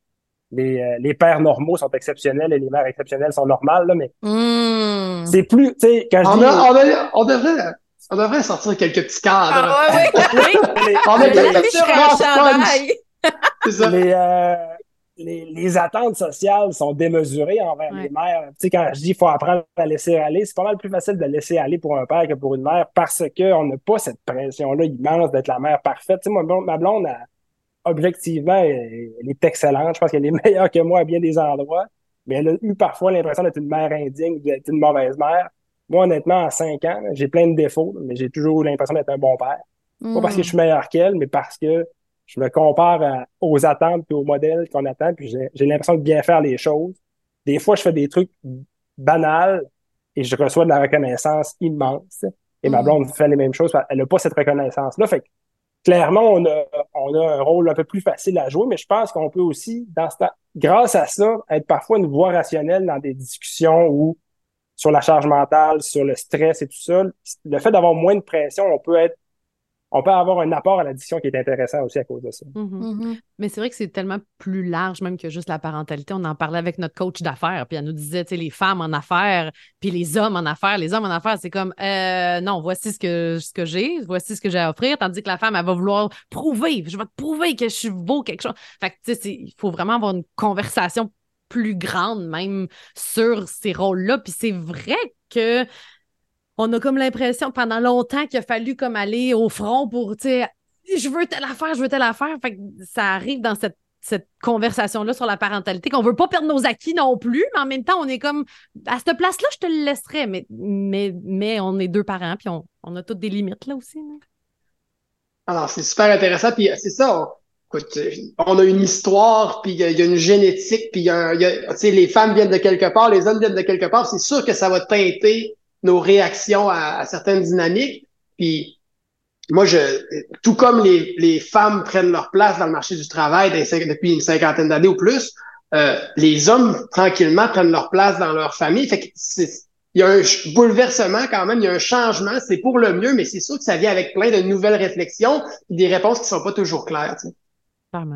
les, euh, les pères normaux sont exceptionnels et les mères exceptionnelles sont normales, là, mais hmm. c'est plus, tu sais, quand on, je dis... on, on, devrait, on devrait sortir quelques petits cadres. Ah, ouais, *laughs* oui. on *laughs* a les, euh, les, les, attentes sociales sont démesurées envers les mères. Tu sais, quand je dis qu'il faut apprendre à laisser aller, c'est pas mal plus facile de laisser aller pour un père que pour une mère parce qu'on n'a pas cette pression-là immense d'être la mère parfaite. Tu sais, moi, ma blonde, a objectivement, elle est excellente. Je pense qu'elle est *laughs* meilleure que moi à bien des endroits. Mais elle a eu parfois l'impression d'être une mère indigne, d'être une mauvaise mère. moi, honnêtement, à 5 ans, j'ai plein de défauts, mais j'ai toujours eu l'impression d'être un bon père. Pas parce que je suis meilleur qu'elle, mais parce que je me compare aux attentes et aux modèles qu'on attend, puis j'ai l'impression de bien faire les choses. Des fois, je fais des trucs banals et je reçois de la reconnaissance immense. Et ma mm. blonde fait les mêmes choses. Elle n'a pas cette reconnaissance-là. Fait que, clairement, on a, on a un rôle un peu plus facile à jouer, mais je pense qu'on peut aussi, dans ce grâce à ça, être parfois une voix rationnelle dans des discussions où sur la charge mentale, sur le stress et tout ça. Le fait d'avoir moins de pression, on peut être on peut avoir un apport à l'addition qui est intéressant aussi à cause de ça. Mm-hmm. Mm-hmm. Mais c'est vrai que c'est tellement plus large même que juste la parentalité. On en parlait avec notre coach d'affaires, puis elle nous disait, tu sais, les femmes en affaires, puis les hommes en affaires. Les hommes en affaires, c'est comme, euh, non, voici ce que, ce que j'ai, voici ce que j'ai à offrir, tandis que la femme, elle va vouloir prouver, je vais te prouver que je suis beau quelque chose. Fait que, tu sais, il faut vraiment avoir une conversation plus grande même sur ces rôles-là. Puis c'est vrai que on a comme l'impression pendant longtemps qu'il a fallu comme aller au front pour, tu sais, je veux telle affaire, je veux telle affaire. Fait ça arrive dans cette, conversation-là sur la parentalité qu'on veut pas perdre nos acquis non plus, mais en même temps, on est comme, à cette place-là, je te le laisserais, mais, mais, mais on est deux parents, puis on, on a toutes des limites là aussi. Alors, c'est super intéressant, puis c'est ça. écoute, on a une histoire, puis il y, a une génétique, puis y a, les femmes viennent de quelque part, les hommes viennent de quelque part. C'est sûr que ça va teinter nos réactions à, certaines dynamiques. Puis moi, je, tout comme les, les femmes prennent leur place dans le marché du travail depuis une cinquantaine d'années ou plus, euh, les hommes tranquillement prennent leur place dans leur famille. Fait que il y a un bouleversement quand même, il y a un changement, c'est pour le mieux, mais c'est sûr que ça vient avec plein de nouvelles réflexions, des réponses qui sont pas toujours claires.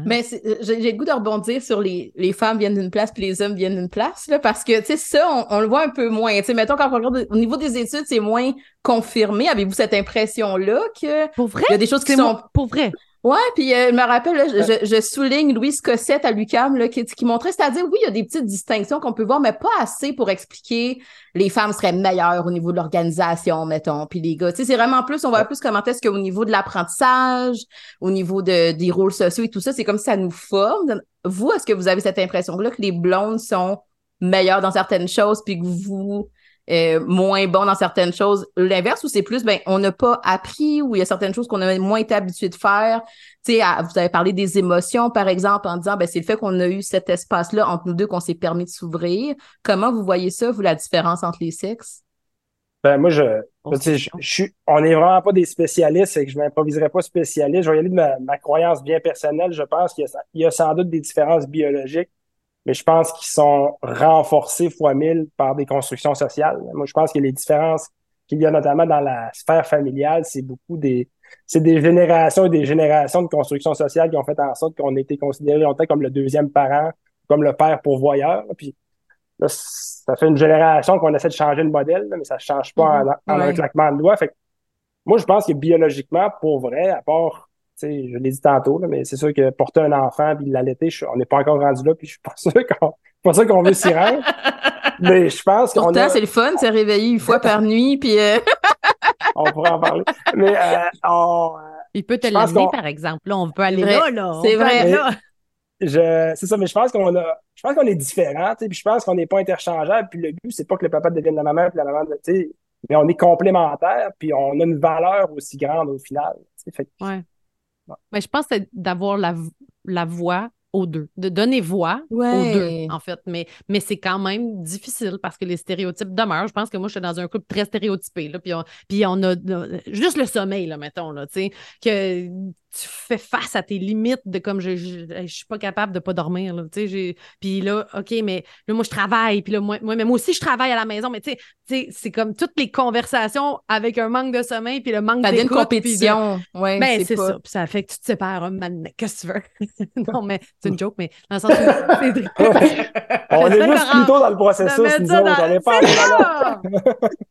Mais euh, j'ai le goût de rebondir sur les, les femmes viennent d'une place puis les hommes viennent d'une place, là, parce que, tu sais, ça, on, le voit un peu moins. Tu sais, mettons, quand on regarde au niveau des études, c'est moins confirmé. Avez-vous cette impression-là que. Pour vrai? Il y a des choses qui sont. Pour vrai. Ouais, puis euh, je me rappelle, je, je, souligne Louise Cossette à l'UCAM qui, qui montrait, c'est-à-dire, oui, il y a des petites distinctions qu'on peut voir, mais pas assez pour expliquer les femmes seraient meilleures au niveau de l'organisation, mettons, puis les gars. Tu sais, c'est vraiment plus, on voit plus comment est-ce qu'au niveau de l'apprentissage, au niveau de, des rôles sociaux et tout ça, c'est comme si ça nous forme. Vous, est-ce que vous avez cette impression-là que les blondes sont meilleures dans certaines choses, puis que vous euh, moins bon dans certaines choses. L'inverse, ou c'est plus, ben, on n'a pas appris ou il y a certaines choses qu'on a moins été habitué de faire. Tu sais, vous avez parlé des émotions, par exemple, en disant, ben, c'est le fait qu'on a eu cet espace-là entre nous deux qu'on s'est permis de s'ouvrir. Comment vous voyez ça, vous, la différence entre les sexes? Ben, moi, je, je, suis, on n'est vraiment pas des spécialistes et que je m'improviserai pas spécialiste. Je vais y aller de ma, ma croyance bien personnelle. Je pense qu'il y, y, a sans doute des différences biologiques mais je pense qu'ils sont renforcés fois mille par des constructions sociales. Moi, je pense que les différences qu'il y a notamment dans la sphère familiale, c'est beaucoup des c'est des générations et des générations de constructions sociales qui ont fait en sorte qu'on été considéré longtemps comme le deuxième parent, comme le père pourvoyeur. Puis là, ça fait une génération qu'on essaie de changer le modèle, mais ça ne change pas mm-hmm. en, un claquement de doigts. Fait moi, je pense que biologiquement, pour vrai, à part je l'ai dit tantôt, mais c'est sûr que porter un enfant puis l'allaiter, on n'est pas encore rendu là, puis je suis pas *laughs* sûr qu'on pas sûr qu'on veut s'y rendre. mais je pense qu'on Pourtant, c'est le fun, c'est réveiller une fois par nuit, puis... Euh, *laughs* on pourrait en parler. Mais euh, on... Il peut te l'amener, par exemple. Là, on peut aller là, là. C'est vrai. Je... C'est ça, mais je pense qu'on a... Je pense qu'on est différents, puis je pense qu'on n'est pas interchangeable, puis le but, c'est pas que le papa devienne la maman, puis la maman, tu sais, mais on est complémentaires, puis on a une valeur aussi grande au final. Fait... Ouais. Mais je pense que c'est d'avoir la, la voix aux deux, de donner voix aux deux, en fait. Mais, mais c'est quand même difficile parce que les stéréotypes demeurent. Je pense que moi, je suis dans un couple très stéréotypé. Là, puis, on, puis on a juste le sommeil, là, mettons, là, tu sais, que tu fais face à tes limites de comme je, je, suis pas capable de pas dormir. Là, puis là, OK, mais là, moi, je travaille. Puis là, moi, moi, mais moi aussi, je travaille à la maison. Mais tu sais, c'est comme toutes les conversations avec un manque de sommeil puis le manque d'écoute. Ça une compétition. Ouais, ben, c'est ça. Puis ça fait que tu te sépares. un Qu'est-ce que tu veux? *laughs* non, mais c'est une joke, mais dans le sens où *laughs* On est juste plutôt dans le processus, nous autres. On n'est pas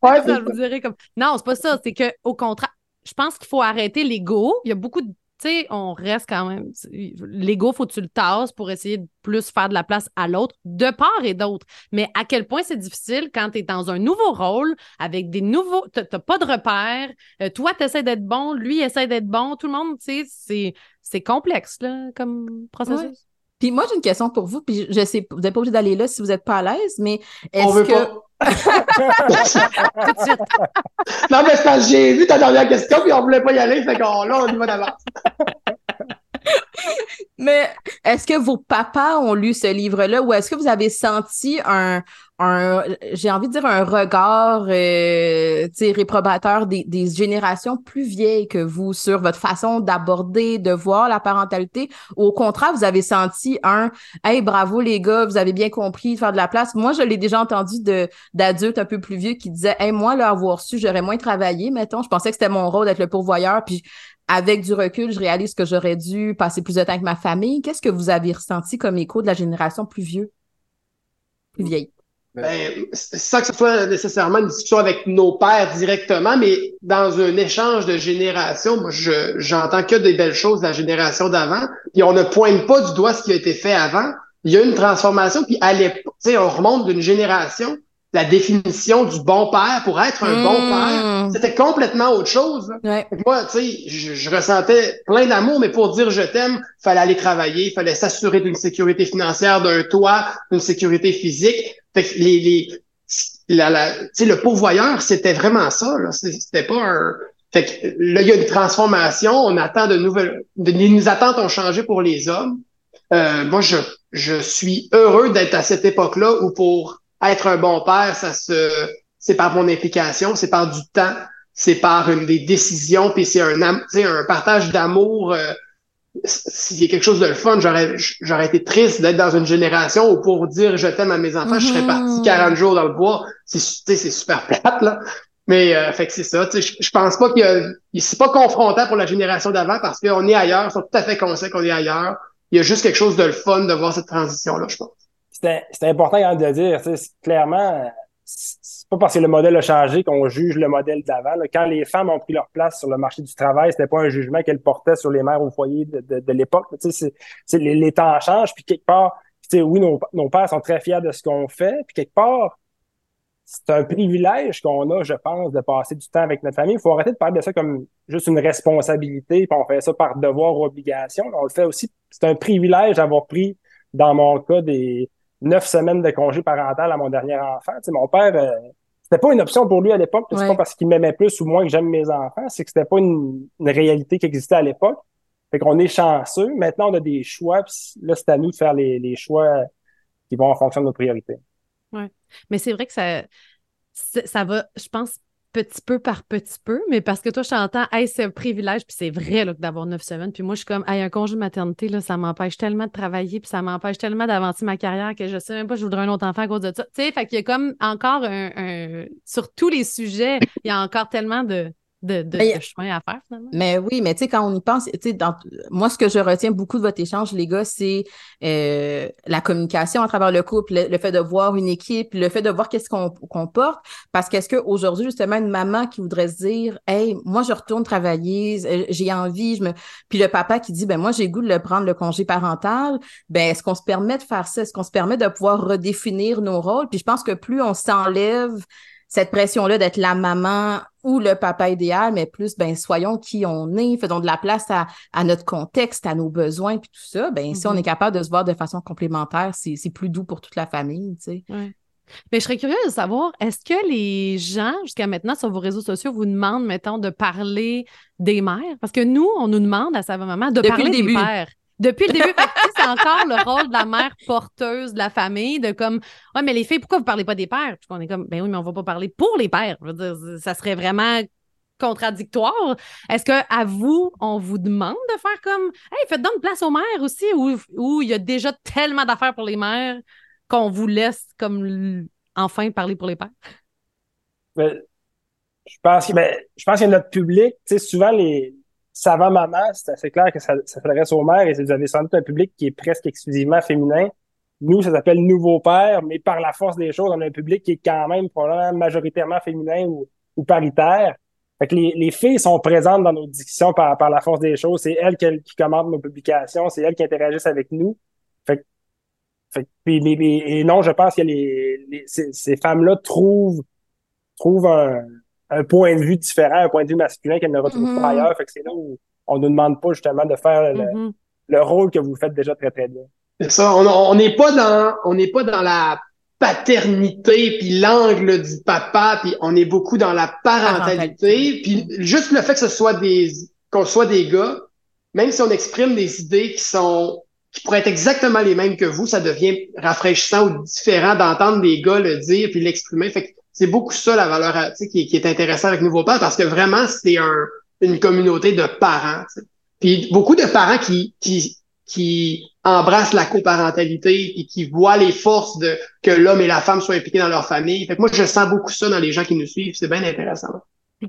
ouais, ça, vous dirais comme... Non, c'est pas ça. C'est qu'au contraire, je pense qu'il faut arrêter l'ego. Il y a beaucoup de tu sais, on reste quand même. L'ego, faut que tu le tasses pour essayer de plus faire de la place à l'autre, de part et d'autre. Mais à quel point c'est difficile quand tu es dans un nouveau rôle, avec des nouveaux. Tu n'as pas de repères. Euh, toi, tu essaies d'être bon, lui essaie d'être bon. Tout le monde, tu sais, c'est complexe, là, comme processus. Puis moi, j'ai une question pour vous, puis je sais, vous n'êtes pas obligé d'aller là si vous n'êtes pas à l'aise, mais est-ce que. pas. *laughs* Non, mais c'est parce que j'ai vu ta dernière question, puis on voulait pas y aller, fait qu'on là, on y va d'avance. *laughs* Mais est-ce que vos papas ont lu ce livre-là ou est-ce que vous avez senti un, un j'ai envie de dire un regard euh, réprobateur des, des générations plus vieilles que vous sur votre façon d'aborder, de voir la parentalité? Ou au contraire, vous avez senti un Hey, bravo les gars, vous avez bien compris de faire de la place? Moi, je l'ai déjà entendu d'adultes un peu plus vieux qui disaient Hey, moi, là, avoir su, j'aurais moins travaillé, mettons. Je pensais que c'était mon rôle d'être le pourvoyeur, puis avec du recul, je réalise que j'aurais dû passer plus de temps avec ma famille. Qu'est-ce que vous avez ressenti comme écho de la génération plus vieux, plus vieille? Ben, ça que ce soit nécessairement une discussion avec nos pères directement, mais dans un échange de génération, moi, je, j'entends que des belles choses de la génération d'avant, puis on ne pointe pas du doigt ce qui a été fait avant. Il y a une transformation, puis à l'époque, tu sais, on remonte d'une génération, la définition du bon père pour être un bon père, Mmh. c'était complètement autre chose. Ouais. Moi, tu sais, je, je ressentais plein d'amour, mais pour dire je t'aime, fallait aller travailler, fallait s'assurer d'une sécurité financière, d'un toit, d'une sécurité physique. Fait que les, les, la, la, tu sais, le pourvoyeur, c'était vraiment ça. C'était pas un. Fait que là, il y a une transformation. On attend de nouvelles. de- les attentes ont changé pour les hommes. Euh, moi, je, je suis heureux d'être à cette époque-là où pour être un bon père, ça se, c'est par mon implication, c'est par du temps, c'est par une des décisions, puis c'est un, un partage d'amour. euh, s'il y a quelque chose de le fun, j'aurais, j'aurais été triste d'être dans une génération où pour dire je t'aime à mes enfants, je serais Mhm. parti 40 jours dans le bois. C'est, tu sais, c'est super plate, là. Mais, euh, fait que c'est ça, tu sais, je, je pense pas qu'il y a, c'est pas confrontant pour la génération d'avant parce qu'on est ailleurs, ils sont tout à fait conscients qu'on est ailleurs. Il y a juste quelque chose de le fun de voir cette transition-là, je pense. C'était important quand même de dire, c'est- clairement, c'est c'est pas parce que le modèle a changé qu'on juge le modèle d'avant. Quand les femmes ont pris leur place sur le marché du travail, c'était pas un jugement qu'elles portaient sur les mères au foyer de, de, de l'époque. C'est- c'est- les, les temps changent, puis quelque part, oui, nos, nos pères sont très fiers de ce qu'on fait, puis quelque part, c'est un privilège qu'on a, je pense, de passer du temps avec notre famille. Il faut arrêter de parler de ça comme juste une responsabilité, puis on fait ça par devoir ou obligation. On le fait aussi, c'est un privilège d'avoir pris, dans mon cas, des neuf semaines de congé parental à mon dernier enfant. Tu sais, mon père, euh, c'était pas une option pour lui à l'époque. C'est Ouais. pas parce qu'il m'aimait plus ou moins que j'aime mes enfants, c'est que c'était pas une, une réalité qui existait à l'époque. Fait qu'on est chanceux. Maintenant, on a des choix, puis là, c'est à nous de faire les, les choix qui vont en fonction de nos priorités. Mais c'est vrai que ça, ça va, je pense, petit peu par petit peu, mais parce que toi, je t'entends, c'est un privilège, puis c'est vrai d'avoir neuf semaines. Puis moi, je suis comme, hey, un congé de maternité, là, ça m'empêche tellement de travailler, puis ça m'empêche tellement d'avancer ma carrière que je sais même pas je voudrais un autre enfant à cause de ça. Tu sais, fait qu'il y a comme encore un- Sur tous les sujets, il y a encore tellement de, de, de, Mais- de chemin à faire, finalement. Mais oui, mais tu sais, quand on y pense, tu sais, dans, moi, ce que je retiens beaucoup de votre échange, les gars, c'est euh, la communication à travers le couple, le, le fait de voir une équipe, le fait de voir qu'est-ce qu'on qu'on porte. Parce qu'est-ce qu'aujourd'hui, justement, une maman qui voudrait se dire, hey, moi, je retourne travailler, euh, j'ai envie, je me. Puis le papa qui dit, ben moi, j'ai goût de le prendre le congé parental, ben est-ce qu'on se permet de faire ça? Est-ce qu'on se permet de pouvoir redéfinir nos rôles? Puis je pense que plus on s'enlève cette pression-là d'être la maman ou le papa idéal, mais plus, ben, soyons qui on est, faisons de la place à, à notre contexte, à nos besoins, puis tout ça, ben, si on Mhm. est capable de se voir de façon complémentaire, c'est plus doux pour toute la famille, tu sais. Mais je serais curieuse de savoir, est-ce que les gens, jusqu'à maintenant, sur vos réseaux sociaux, vous demandent, mettons, de parler des mères? Parce que nous, on nous demande à sa maman de Depuis parler le des pères. Depuis le début, Encore le rôle de la mère porteuse de la famille, de comme, ouais, mais les filles, pourquoi vous parlez pas des pères? Puis est comme, ben oui, mais on va pas parler pour les pères. Ça serait vraiment contradictoire. Est-ce que à vous, on vous demande de faire comme, hey, faites donc place aux mères aussi, où il y a déjà tellement d'affaires pour les mères qu'on vous laisse comme enfin parler pour les pères? Ben, je pense que, ben, je pense que notre public, tu sais, souvent les savants mamans, c'est assez clair que ça, s'adresse aux mères et vous avez sans doute un public qui est presque exclusivement féminin. Nous, ça s'appelle Nouveau Père, mais par la force des choses, on a un public qui est quand même probablement majoritairement féminin ou, ou paritaire. Fait que les, les filles sont présentes dans nos discussions par, par la force des choses. C'est elles qui, commentent nos publications, c'est elles qui interagissent avec nous. Fait que fait que- et non, je pense que les, les- ces, ces femmes-là trouvent, trouvent un, un point de vue différent, un point de vue masculin qu'elles ne retrouvent Mhm. pas ailleurs. Fait que c'est là où on ne nous demande pas justement de faire le, Mhm. le rôle que vous faites déjà très, très bien. C'est ça. On n'est pas dans, on n'est pas dans la paternité puis l'angle du papa puis on est beaucoup dans la parentalité puis juste le fait que ce soit des qu'on soit des gars même si on exprime des idées qui sont qui pourraient être exactement les mêmes que vous ça devient rafraîchissant ou différent d'entendre des gars le dire puis l'exprimer fait que c'est beaucoup ça la valeur qui, qui est intéressant avec Nouveau Père parce que vraiment c'est un une communauté de parents puis beaucoup de parents qui qui qui embrassent la coparentalité et qui voient les forces de que l'homme et la femme soient impliqués dans leur famille. Fait que moi, je sens beaucoup ça dans les gens qui nous suivent. C'est bien intéressant.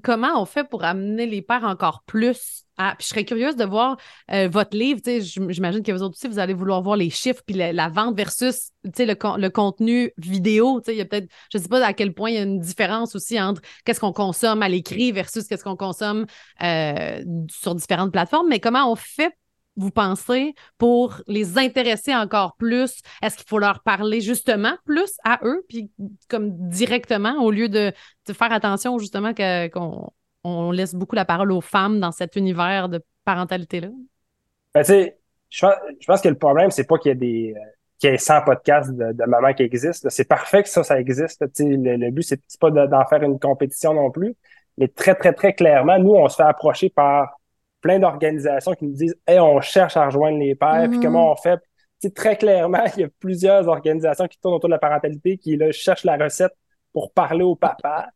Comment on fait pour amener les pères encore plus à... Puis je serais curieuse de voir euh, votre livre. J'imagine que vous autres aussi, vous allez vouloir voir les chiffres puis la, vente versus le, le contenu vidéo. Il y a peut-être, je ne sais pas à quel point il y a une différence aussi entre qu'est-ce qu'on consomme à l'écrit versus qu'est-ce qu'on consomme euh, sur différentes plateformes. Mais comment on fait vous pensez, pour les intéresser encore plus? Est-ce qu'il faut leur parler justement plus à eux, puis comme directement, au lieu de, faire attention justement qu'on on laisse beaucoup la parole aux femmes dans cet univers de parentalité-là? Ben, tu sais, je, pense que le problème, c'est pas qu'il y ait des qu'il y ait 100 podcasts de, de mamans qui existent. C'est parfait que ça, ça existe. Le, le but, c'est pas d'en faire une compétition non plus. Mais très, très, très clairement, nous, on se fait approcher par plein d'organisations qui nous disent Hey, on cherche à rejoindre les pères, puis comment mm-hmm. on fait? très clairement, *laughs* il y a plusieurs organisations qui tournent autour de la parentalité qui là, cherchent la recette pour parler au papa.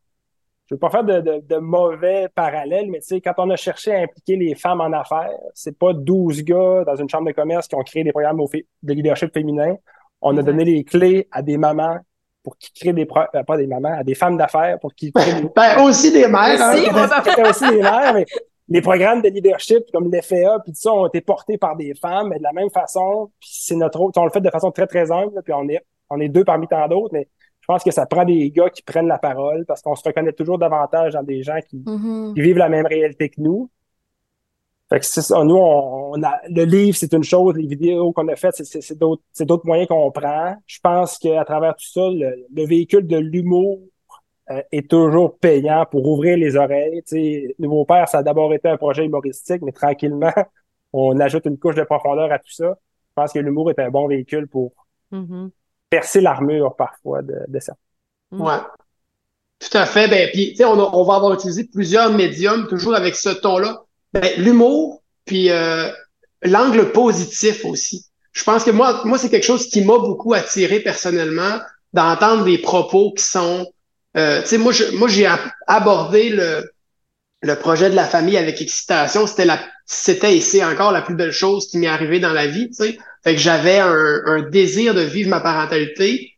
Je ne veux pas faire de, de, mauvais parallèles, mais quand on a cherché à impliquer les femmes en affaires, c'est pas 12 gars dans une chambre de commerce qui ont créé des programmes de leadership féminin. On a donné les clés à des mamans pour qu'ils créent des euh, pas des mamans, à des femmes d'affaires pour qu'ils créent des... *laughs* ben, aussi des mères. Hein? *laughs* aussi des mères, mais les programmes de leadership comme l'FA puis tout ça ont été portés par des femmes, mais de la même façon, puis c'est notre autre, on le fait de façon très très humble, puis on est on est deux parmi tant d'autres, mais je pense que ça prend des gars qui prennent la parole parce qu'on se reconnaît toujours davantage dans des gens qui, mm-hmm. vivent la même réalité que nous. Fait que c'est ça. Nous, on, a le livre, c'est une chose, les vidéos qu'on a faites, c'est d'autres, c'est d'autres moyens qu'on prend. Je pense qu'à travers tout ça, le véhicule de l'humour euh, est toujours payant pour ouvrir les oreilles. sais, Nouveau Père, ça a d'abord été un projet humoristique, mais tranquillement, *laughs* on ajoute une couche de profondeur à tout ça. Je pense que l'humour est un bon véhicule pour mm-hmm. Percer l'armure parfois de, de ça. Mm. Ouais. Tout à fait. Ben, puis, on, on va avoir utilisé plusieurs médiums, toujours avec ce ton-là. Ben, l'humour, puis euh, l'angle positif aussi. Je pense que moi, moi, c'est quelque chose qui m'a beaucoup attiré personnellement, d'entendre des propos qui sont euh, tu sais, moi, moi, j'ai abordé le, le projet de la famille avec excitation. C'était la, c'était et c'est encore la plus belle chose qui m'est arrivée dans la vie, tu sais. Fait que j'avais un, un, désir de vivre ma parentalité.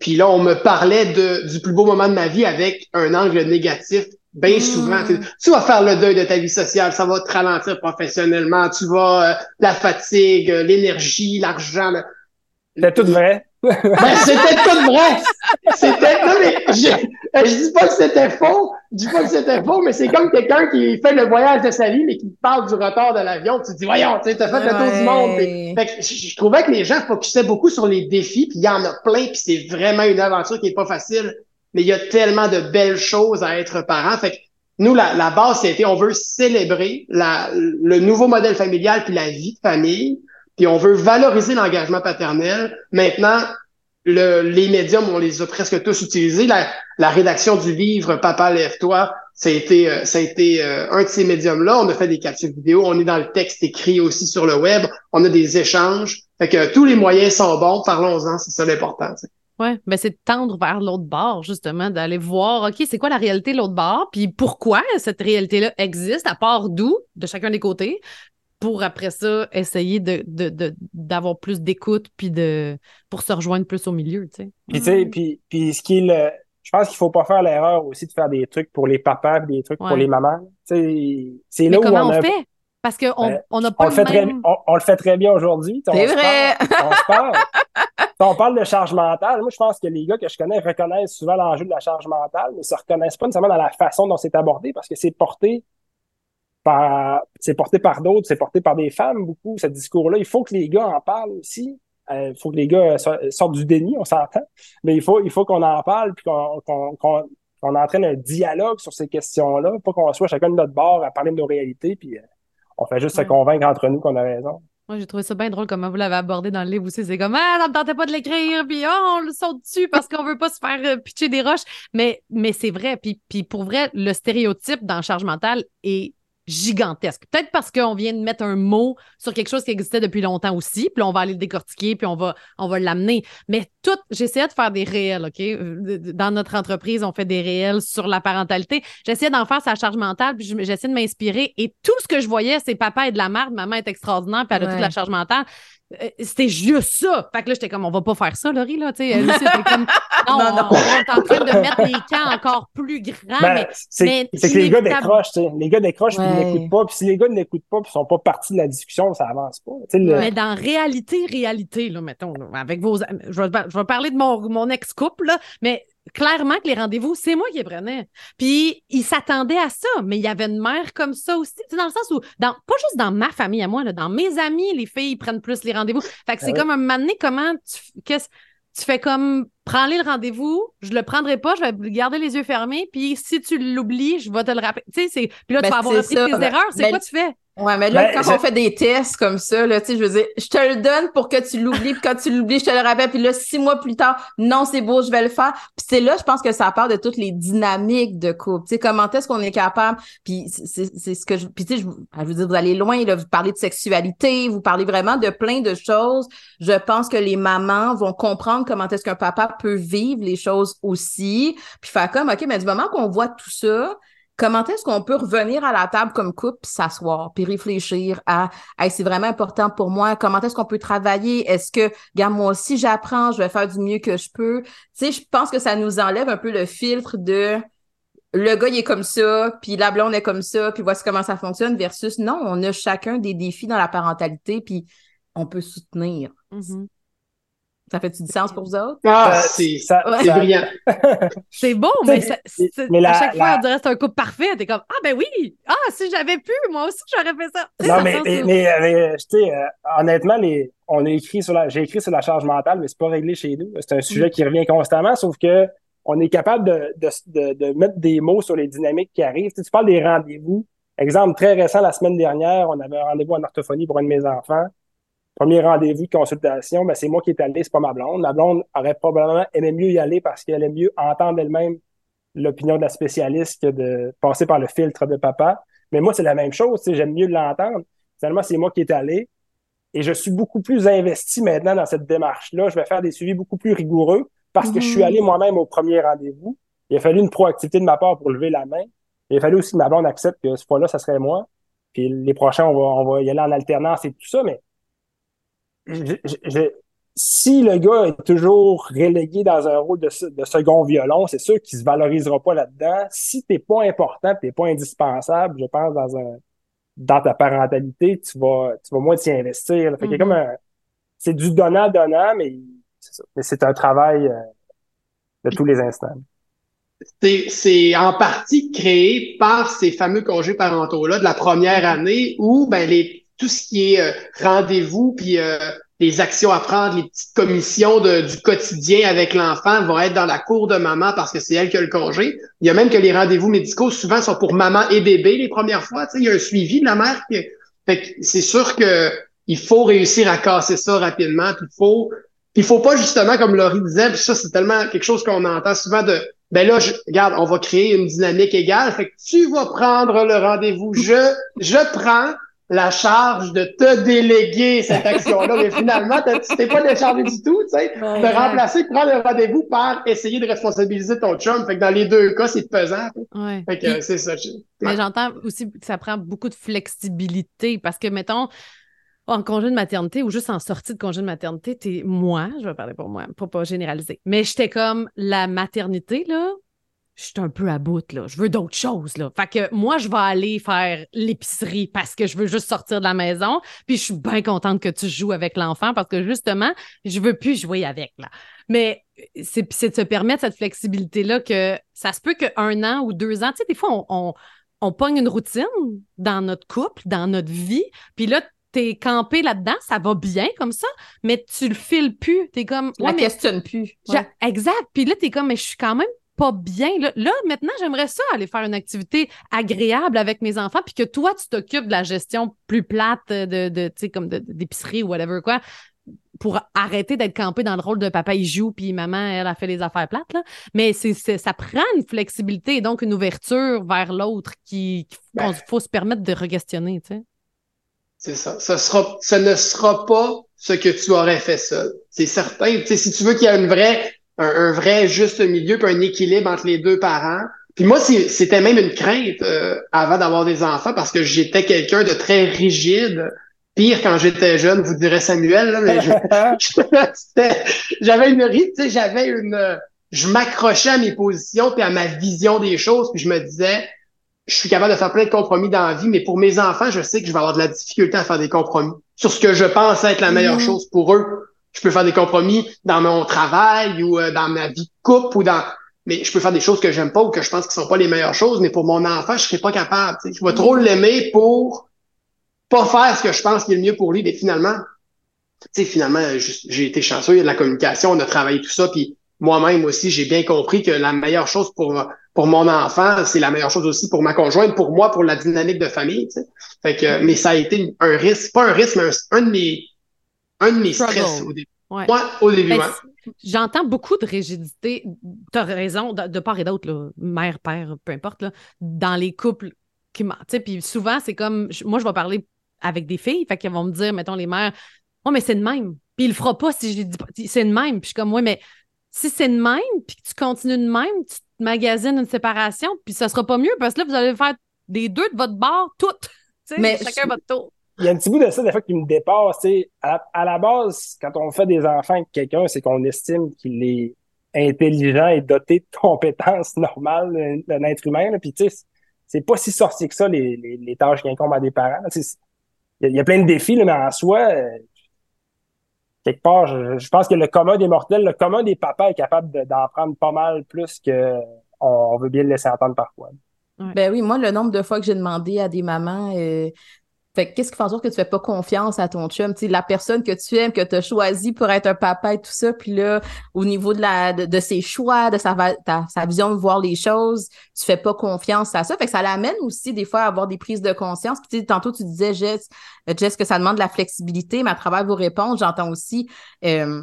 Puis là, on me parlait de, du plus beau moment de ma vie avec un angle négatif bien mmh. souvent. Tu vas faire le deuil de ta vie sociale, ça va te ralentir professionnellement, tu vas euh, la fatigue, l'énergie, l'argent. C'est tout vrai? *laughs* Ben, c'était tout vrai. C'était, non, mais je, euh, je dis pas que c'était faux. Je dis pas que c'était faux, mais c'est comme quelqu'un qui fait le voyage de sa vie, mais qui parle du retard de l'avion. Tu te dis, voyons, tu as fait le tour du monde. fait que je, trouvais que les gens focusaient beaucoup sur les défis, puis il y en a plein, puis c'est vraiment une aventure qui est pas facile. Mais il y a tellement de belles choses à être parent. Fait que nous, la, la base, c'était on veut célébrer la, le nouveau modèle familial puis la vie de famille puis on veut valoriser l'engagement paternel. Maintenant, le, les médiums, on les a presque tous utilisés. La, rédaction du livre Papa lève-toi, ça a été, euh, ça a été euh, un de ces médiums-là. On a fait des captures vidéo, on est dans le texte écrit aussi sur le web, on a des échanges. Fait que tous les moyens sont bons, parlons-en, c'est ça l'important. Oui, mais c'est de tendre vers l'autre bord, justement, d'aller voir, OK, c'est quoi la réalité de l'autre bord, puis pourquoi cette réalité-là existe, à part d'où, de chacun des côtés, pour après ça essayer de, d'avoir plus d'écoute puis de pour se rejoindre plus au milieu, tu sais. Puis tu sais, puis, puis ce qui est je pense qu'il faut pas faire l'erreur aussi de faire des trucs pour les papas, des trucs pour les mamans. Tu c'est là comment où on, fait? Parce qu'on ben, on n'a pas on le, fait très, on, le fait très bien aujourd'hui. C'est vrai. on se parle. *laughs* on parle de charge mentale. Moi, je pense que les gars que je connais reconnaissent souvent l'enjeu de la charge mentale, mais se reconnaissent pas nécessairement dans la façon dont c'est abordé parce que c'est porté c'est porté par d'autres, c'est porté par des femmes beaucoup, ce discours-là. Il faut que les gars en parlent aussi. Euh, il faut que les gars sortent du déni, on s'entend. Mais il faut, il faut qu'on en parle puis qu'on qu'on entraîne un dialogue sur ces questions-là, pas qu'on soit chacun de notre bord à parler de nos réalités, puis euh, on fait juste se convaincre entre nous qu'on a raison. Moi, j'ai trouvé ça bien drôle comment vous l'avez abordé dans le livre aussi. C'est comme, ah, ça me tentait pas de l'écrire, puis oh, on le saute dessus parce qu'on veut pas se faire euh, pitcher des roches. Mais, mais c'est vrai. Puis, puis pour vrai, le stéréotype dans charge mentale est gigantesque. Peut-être parce qu'on vient de mettre un mot sur quelque chose qui existait depuis longtemps aussi, puis on va aller le décortiquer, puis on va, on va l'amener. Mais tout, j'essayais de faire des réels, OK? Dans notre entreprise, on fait des réels sur la parentalité. J'essayais d'en faire sa charge mentale, puis j'essayais de m'inspirer. Et tout ce que je voyais, c'est papa est de la merde, maman est extraordinaire, puis elle a toute la charge mentale. Euh, c'était juste ça. Fait que là, j'étais comme, on va pas faire ça, Laurie, là, tu sais. comme, *laughs* non, non, non, on est en train de mettre les camps encore plus grands. Ben, c'est que les gars décrochent, tu sais. Les gars décrochent, puis ils n'écoutent pas. Puis si les gars n'écoutent pas, puis sont pas partis de la discussion, ça avance pas. Mais dans réalité, réalité, là, mettons, avec vos. Je vais, je vais parler de mon, mon ex-couple, là, mais clairement que les rendez-vous, c'est moi qui les prenais. Puis il s'attendait à ça, mais il y avait une mère comme ça aussi. C'est dans le sens où, dans, pas juste dans ma famille à moi, là, dans mes amis, les filles prennent plus les rendez-vous. Fait que c'est ah comme un moment donné, comment tu, qu'est-ce, tu fais comme, prends-les le rendez-vous, je le prendrai pas, je vais garder les yeux fermés, puis si tu l'oublies, je vais te le rappeler. Tu sais, c'est, puis là, tu ben, vas avoir appris tes erreurs. C'est ben, quoi tu fais? Ouais, mais là, ben, quand on fait des tests comme ça, là, tu sais, je veux dire, je te le donne pour que tu l'oublies, puis quand tu l'oublies, je te le rappelle, puis là, six mois plus tard, non, c'est beau, je vais le faire. Puis c'est là, je pense que ça part de toutes les dynamiques de couple. Tu sais, comment est-ce qu'on est capable, puis c'est ce que je... Puis tu sais, je, je, veux dire, vous allez loin, là, vous parlez de sexualité, vous parlez vraiment de plein de choses. Je pense que les mamans vont comprendre comment est-ce qu'un papa peut vivre les choses aussi, puis faire comme, OK, mais du moment qu'on voit tout ça, comment est-ce qu'on peut revenir à la table comme couple, s'asseoir, puis réfléchir à c'est vraiment important pour moi, comment est-ce qu'on peut travailler? Est-ce que, regarde, moi aussi, j'apprends, je vais faire du mieux que je peux? Tu sais, je pense que ça nous enlève un peu le filtre de le gars, il est comme ça, puis la blonde est comme ça, puis voici comment ça fonctionne, versus non, on a chacun des défis dans la parentalité, puis on peut soutenir. Mm-hmm. Ça fait-tu du sens pour vous autres? Ah, c'est brillant. *laughs* c'est bon, mais, ça, à chaque fois, on dirait que c'est un couple parfait. T'es comme, ah ben oui, ah, si j'avais pu, moi aussi, j'aurais fait ça. Non, mais, mais, mais, tu sais, euh, honnêtement, les, on a écrit sur la, j'ai écrit sur la charge mentale, mais c'est pas réglé chez nous. C'est un sujet mm. qui revient constamment, sauf que on est capable de, de, de, de, mettre des mots sur les dynamiques qui arrivent. Tu, tu parles des rendez-vous. Exemple très récent, la semaine dernière, on avait un rendez-vous en orthophonie pour un de mes enfants premier rendez-vous de consultation, ben, c'est moi qui est allé, c'est pas ma blonde. Ma blonde aurait probablement aimé mieux y aller parce qu'elle aime mieux entendre elle-même l'opinion de la spécialiste que de passer par le filtre de papa. Mais moi, c'est la même chose, j'aime mieux l'entendre. Finalement, c'est moi qui est allé. Et je suis beaucoup plus investi maintenant dans cette démarche-là. Je vais faire des suivis beaucoup plus rigoureux parce que je suis mm-hmm. allé moi-même au premier rendez-vous. Il a fallu une proactivité de ma part pour lever la main. Il a fallu aussi que ma blonde accepte que ce fois-là, ça serait moi. Puis les prochains, on va, on va y aller en alternance et tout ça. Mais si le gars est toujours relégué dans un rôle de, second violon, c'est sûr qu'il se valorisera pas là-dedans. Si t'es pas important, t'es pas indispensable, je pense, dans un dans ta parentalité, tu vas, tu vas moins t'y investir. Fait comme mm-hmm. c'est du donnant-donnant, mais c'est un travail euh, de tous les instants. C'est en partie créé par ces fameux congés parentaux-là de la première année où ben, les tout ce qui est euh, rendez-vous, puis euh, les actions à prendre, les petites commissions de, du quotidien avec l'enfant vont être dans la cour de maman parce que c'est elle qui a le congé. Il y a même que les rendez-vous médicaux souvent sont pour maman et bébé les premières fois. Il y a un suivi de la mère. Fait c'est sûr que il faut réussir à casser ça rapidement. il faut, il faut pas justement comme Laurie disait, puis ça c'est tellement quelque chose qu'on entend souvent de ben là, je, regarde, on va créer une dynamique égale. Fait que tu vas prendre le rendez-vous. Je, je prends la charge de te déléguer cette action-là, mais finalement, tu t'es pas déchargé du tout, tu sais. de remplacer, prendre le rendez-vous par essayer de responsabiliser ton chum. Fait que dans les deux cas, c'est pesant. Ouais. Fait que c'est ça. Mais j'entends aussi que ça prend beaucoup de flexibilité parce que, mettons, en congé de maternité ou juste en sortie de congé de maternité, t'es moi, je vais parler pour moi, pour pas généraliser. Mais j'étais comme la maternité, là, je suis un peu à bout, là. Je veux d'autres choses, là. Fait que moi, je vais aller faire l'épicerie parce que je veux juste sortir de la maison. Puis je suis bien contente que tu joues avec l'enfant parce que justement, je veux plus jouer avec, là. Mais c'est de se permettre cette flexibilité-là que ça se peut qu'un an ou deux ans, tu sais, des fois, on, on, pogne une routine dans notre couple, dans notre vie. Puis là, t'es campé là-dedans, ça va bien comme ça, mais tu le files plus. T'es comme. La questionne plus. Exact. Puis là, t'es comme, mais je suis quand même pas bien. Là, maintenant, j'aimerais ça aller faire une activité agréable avec mes enfants, puis que toi, tu t'occupes de la gestion plus plate de, de tu sais, comme d'épicerie ou whatever quoi pour arrêter d'être campé dans le rôle de papa, il joue, puis maman, elle a fait les affaires plates. Là. Mais c'est, ça prend une flexibilité et donc une ouverture vers l'autre qui, qu'il ben. faut se permettre de re-questionner. Tu sais. C'est ça. Ça, sera, ça ne sera pas ce que tu aurais fait seul. C'est certain. Tu sais, si tu veux qu'il y ait une vraie, un, vrai juste milieu puis un équilibre entre les deux parents. Puis moi, c'était même une crainte euh, avant d'avoir des enfants parce que j'étais quelqu'un de très rigide pire quand j'étais jeune, vous direz Samuel, là, mais *laughs* j'avais une rite, tu sais, j'avais une, je m'accrochais à mes positions puis à ma vision des choses, puis je me disais, je suis capable de faire plein de compromis dans la vie, mais pour mes enfants, je sais que je vais avoir de la difficulté à faire des compromis sur ce que je pense être la meilleure mm-hmm. chose pour eux. Je peux faire des compromis dans mon travail ou euh, dans ma vie de couple ou dans mais je peux faire des choses que j'aime pas ou que je pense qui sont pas les meilleures choses, mais pour mon enfant, je serais pas capable. Je vais trop l'aimer pour pas faire ce que je pense qui est le mieux pour lui, mais finalement, tu sais, finalement, j'ai été chanceux, il y a de la communication, on a travaillé tout ça, puis moi-même aussi, j'ai bien compris que la meilleure chose pour pour mon enfant, c'est la meilleure chose aussi pour ma conjointe, pour moi, pour la dynamique de famille. Tu sais. Fait que, mais ça a été un risque, pas un risque, mais un, de mes un de mes stress au début. Ouais. Moi, au début, ben, J'entends beaucoup de rigidité, tu as raison, de, part et d'autre, mère, père, peu importe, là, dans les couples qui Puis souvent, c'est comme, moi, je vais parler avec des filles, fait qu'elles vont me dire, mettons, les mères, oh, mais c'est de même. Puis il le fera pas si je lui dis pas. C'est de même. Puis je suis comme, ouais, mais si c'est de même, puis que tu continues de même, tu te magasines une séparation, puis ça sera pas mieux parce que là, vous allez faire des deux de votre bord, toutes. *laughs* Mais chacun votre tour. Il y a un petit bout de ça, des fois, qui me dépasse. À, à la base, quand on fait des enfants avec quelqu'un, c'est qu'on estime qu'il est intelligent et doté de compétences normales d'un être humain. Puis, tu sais, c'est pas si sorti que ça, les, les, les tâches qui incombent à des parents il y, a plein de défis, là, mais en soi, euh, quelque part, je, pense que le commun des mortels, le commun des papas est capable d'en prendre pas mal plus que on, veut bien le laisser entendre parfois. Ben oui, moi, le nombre de fois que j'ai demandé à des mamans, euh, fait qu'est-ce qui fait en sorte que tu fais pas confiance à ton chum? sais, la personne que tu aimes, que tu as choisi pour être un papa et tout ça, puis là, au niveau de la de, ses choix, de sa, sa vision de voir les choses, tu fais pas confiance à ça. Fait que ça l'amène aussi des fois à avoir des prises de conscience. Puis tantôt, tu disais, Jess, Jess, que ça demande de la flexibilité, mais à travers vos réponses, j'entends aussi euh,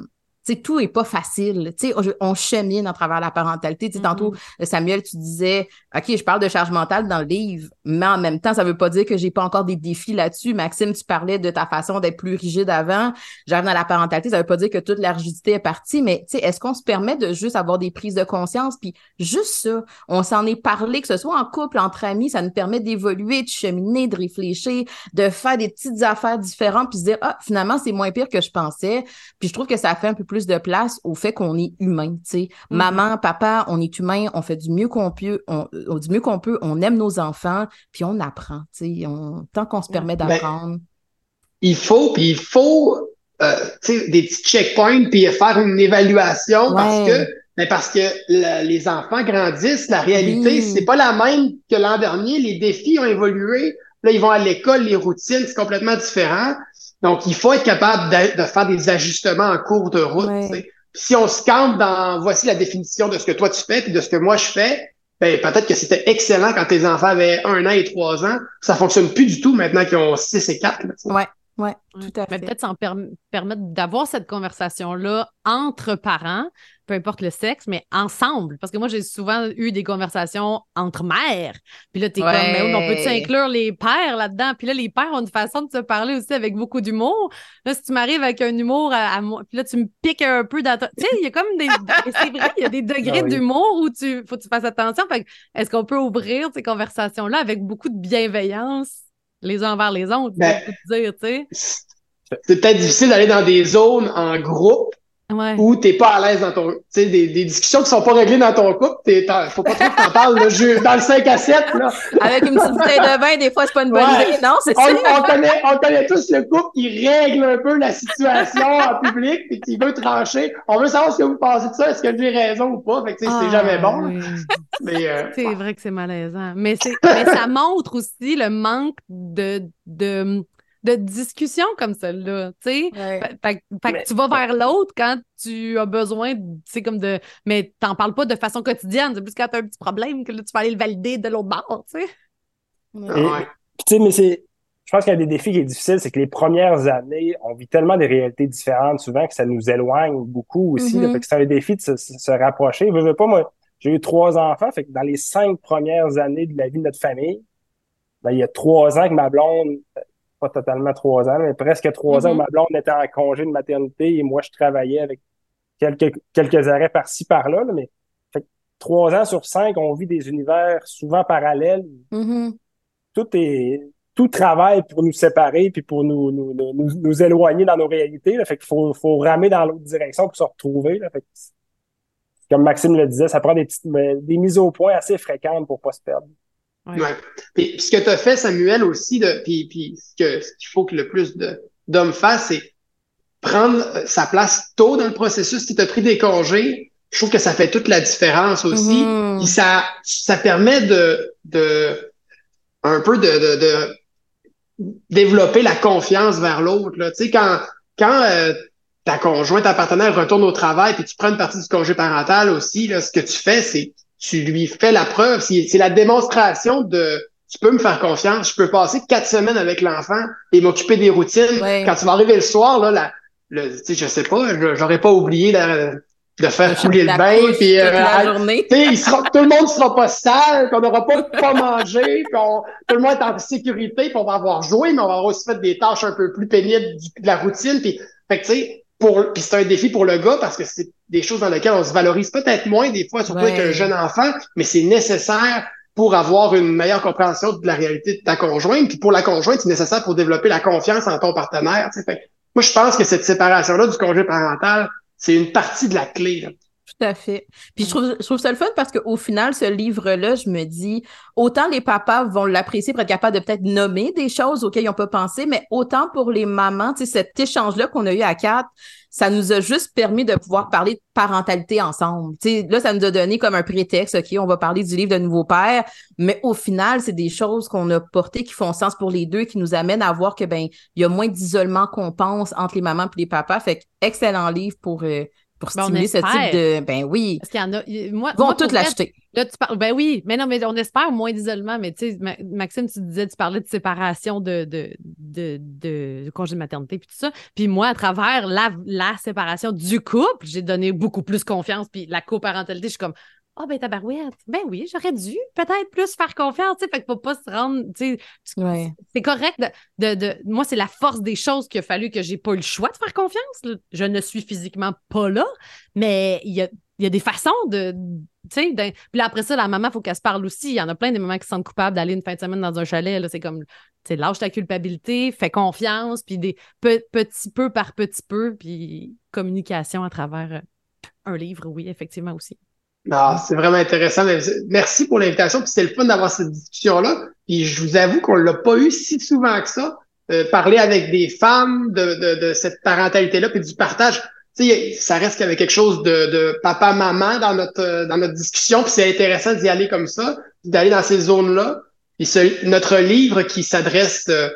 tout est pas facile. on, chemine à travers la parentalité. Tantôt, mm-hmm. Samuel, tu disais, OK, je parle de charge mentale dans le livre, mais en même temps, ça veut pas dire que j'ai pas encore des défis là-dessus. Maxime, tu parlais de ta façon d'être plus rigide avant. J'arrive dans la parentalité, ça veut pas dire que toute la rigidité est partie, mais est-ce qu'on se permet de juste avoir des prises de conscience? Puis juste ça, on s'en est parlé, que ce soit en couple, entre amis, ça nous permet d'évoluer, de cheminer, de réfléchir, de faire des petites affaires différentes, puis se dire, ah, finalement, c'est moins pire que je pensais. Puis je trouve que ça fait un peu plus de place au fait qu'on est humain. tu sais. Mm-hmm. Maman, papa, on est humain, on fait du mieux qu'on peut, on, du mieux qu'on peut, on aime nos enfants, puis on apprend. tu sais. tant qu'on se permet ben, d'apprendre. il faut, puis il faut euh, des petits checkpoints, puis faire une évaluation parce que mais ben, parce que les enfants grandissent, la réalité, c'est pas la même que l'an dernier. Les défis ont évolué. Là, ils vont à l'école, les routines, c'est complètement différent. Donc, il faut être capable de, faire des ajustements en cours de route. Si on se campe dans voici la définition de ce que toi tu fais et de ce que moi je fais, ben, peut-être que c'était excellent quand tes enfants avaient un an et trois ans. Ça fonctionne plus du tout maintenant qu'ils ont six et quatre. Oui, ouais, tout à fait. Peut-être s'en permettre d'avoir cette conversation-là entre parents peu importe le sexe, mais ensemble. Parce que moi, j'ai souvent eu des conversations entre mères. Puis là, t'es comme, mais on peut-tu inclure les pères là-dedans? Puis là, les pères ont une façon de se parler aussi avec beaucoup d'humour. Là, si tu m'arrives avec un humour à, moi, puis là, tu me piques un peu dans Tu sais, il y a comme des. c'est vrai, il y a des degrés ah d'humour où tu faut que tu fasses attention. Fait est-ce qu'on peut ouvrir ces conversations-là avec beaucoup de bienveillance les uns envers les autres? Ben, dire, tu sais? C'est peut-être difficile d'aller dans des zones en groupe Ouais. Ou t'es pas à l'aise dans ton. Tu sais, des, des, discussions qui sont pas réglées dans ton couple, t'es, faut pas trop que t'en parles le jeu, dans le 5 à 7. Là. Avec une petite bouteille de vin, des fois, c'est pas une bonne idée. Non, c'est ça. On connaît, on connaît tous le couple qui règle un peu la situation en public et qui veut trancher. On veut savoir ce que vous pensez de ça, est-ce que j'ai raison ou pas? Fait que, tu sais, c'est ah, jamais bon. Mais, euh, c'est vrai que c'est malaisant. Mais, c'est, mais ça *laughs* montre aussi le manque de, de de discussions comme celle-là, tu sais. Fait, que tu vas vers l'autre quand tu as besoin, tu comme de... Mais t'en parles pas de façon quotidienne, c'est plus quand t'as un petit problème que là, tu vas aller le valider de l'autre bord, tu sais. Ouais. Tu sais, mais c'est... Je pense qu'il y a des défis qui est difficile, c'est que les premières années, on vit tellement des réalités différentes souvent que ça nous éloigne beaucoup aussi. Mm-hmm. fait que c'est un défi de se, rapprocher. Je veux pas, moi, j'ai eu trois enfants, fait que dans les cinq premières années de la vie de notre famille, ben, il y a trois ans que ma blonde, pas totalement trois ans, mais presque trois ans, mm-hmm. ma blonde était en congé de maternité et moi, je travaillais avec quelques, quelques arrêts par-ci, par-là, mais fait trois ans sur cinq, on vit des univers souvent parallèles. Mm-hmm. Tout est tout travaille pour nous séparer puis pour nous, nous, nous, nous éloigner dans nos réalités. Là. Fait qu'il faut, faut ramer dans l'autre direction pour se retrouver. Là. Fait comme Maxime le disait, ça prend des petites des mises au point assez fréquentes pour pas se perdre. Ouais. Puis, ce que tu as fait, Samuel, aussi, de, puis, puis ce qu'il ce faut que le plus d'hommes fassent, c'est prendre euh, sa place tôt dans le processus. Si tu as pris des congés, je trouve que ça fait toute la différence aussi. Mm-hmm. ça, ça permet de, de un peu de, de, de développer la confiance vers l'autre. Tu sais, quand, quand euh, ta conjointe, ta partenaire retourne au travail, puis tu prends une partie du congé parental aussi, là, ce que tu fais, c'est tu lui fais la preuve. C'est la démonstration de tu peux me faire confiance, je peux passer quatre semaines avec l'enfant et m'occuper des routines. Quand tu vas arriver le soir, là, la, le, tu sais, je sais pas, j'aurais pas oublié de, de faire couler le bain, puis euh, il sera, tout le monde sera pas sale, qu'on n'aura pas pas mangé, puis tout le monde est en sécurité, puis on va avoir joué, mais on va avoir aussi fait des tâches un peu plus pénibles de la routine, puis fait que tu sais, pour, puis c'est un défi pour le gars parce que c'est des choses dans lesquelles on se valorise peut-être moins des fois, surtout avec un jeune enfant, mais c'est nécessaire pour avoir une meilleure compréhension de la réalité de ta conjointe. Puis pour la conjointe, c'est nécessaire pour développer la confiance en ton partenaire. Fait. Moi, je pense que cette séparation-là du congé parental, c'est une partie de la clé. Là. Tout à fait. Puis je trouve, je trouve ça le fun parce qu'au final, ce livre-là, je me dis, autant les papas vont l'apprécier pour être capables de peut-être nommer des choses auxquelles ils n'ont pas pensé, mais autant pour les mamans, tu sais, cet échange-là qu'on a eu à quatre, ça nous a juste permis de pouvoir parler de parentalité ensemble. Tu sais, là, ça nous a donné comme un prétexte, OK, on va parler du livre de Nouveau Père, mais au final, c'est des choses qu'on a portées qui font sens pour les deux, qui nous amènent à voir que, ben, il y a moins d'isolement qu'on pense entre les mamans et les papas. Fait que, excellent livre pour, euh, pour ben, stimuler ce type de. Ben oui. Parce qu'il y en a. Moi, vont toutes l'acheter. Là, tu parles. Ben oui, mais non, mais on espère moins d'isolement. Mais tu sais, Maxime, tu disais, tu parlais de séparation de, de, de, de congé de maternité puis tout ça. Puis moi, à travers la, la séparation du couple, j'ai donné beaucoup plus confiance. Puis la coparentalité, je suis comme ah, oh, ben, tabarouette. Ben oui, j'aurais dû peut-être plus faire confiance, tu sais. Fait qu'il faut pas se rendre, tu sais. C'est correct de, de, Moi, c'est la force des choses qu'il a fallu que j'ai pas eu le choix de faire confiance. Je ne suis physiquement pas là, mais il y a, y a des façons de. Tu sais, puis après ça, la maman, il faut qu'elle se parle aussi. Il y en a plein des mamans qui se sentent coupables d'aller une fin de semaine dans un chalet. C'est comme, tu sais, lâche ta culpabilité, fais confiance, puis des petit peu par petit peu, puis communication à travers euh, un livre, oui, effectivement aussi. Non, c'est vraiment intéressant. Merci pour l'invitation. Puis c'était le fun d'avoir cette discussion-là. Puis je vous avoue qu'on l'a pas eu si souvent que ça. Euh, parler avec des femmes de, de, de cette parentalité-là, puis du partage. Ça reste qu'il y avait quelque chose de, de papa-maman dans notre dans notre discussion. Puis c'est intéressant d'y aller comme ça, d'aller dans ces zones-là. Puis ce, notre livre qui s'adresse, euh,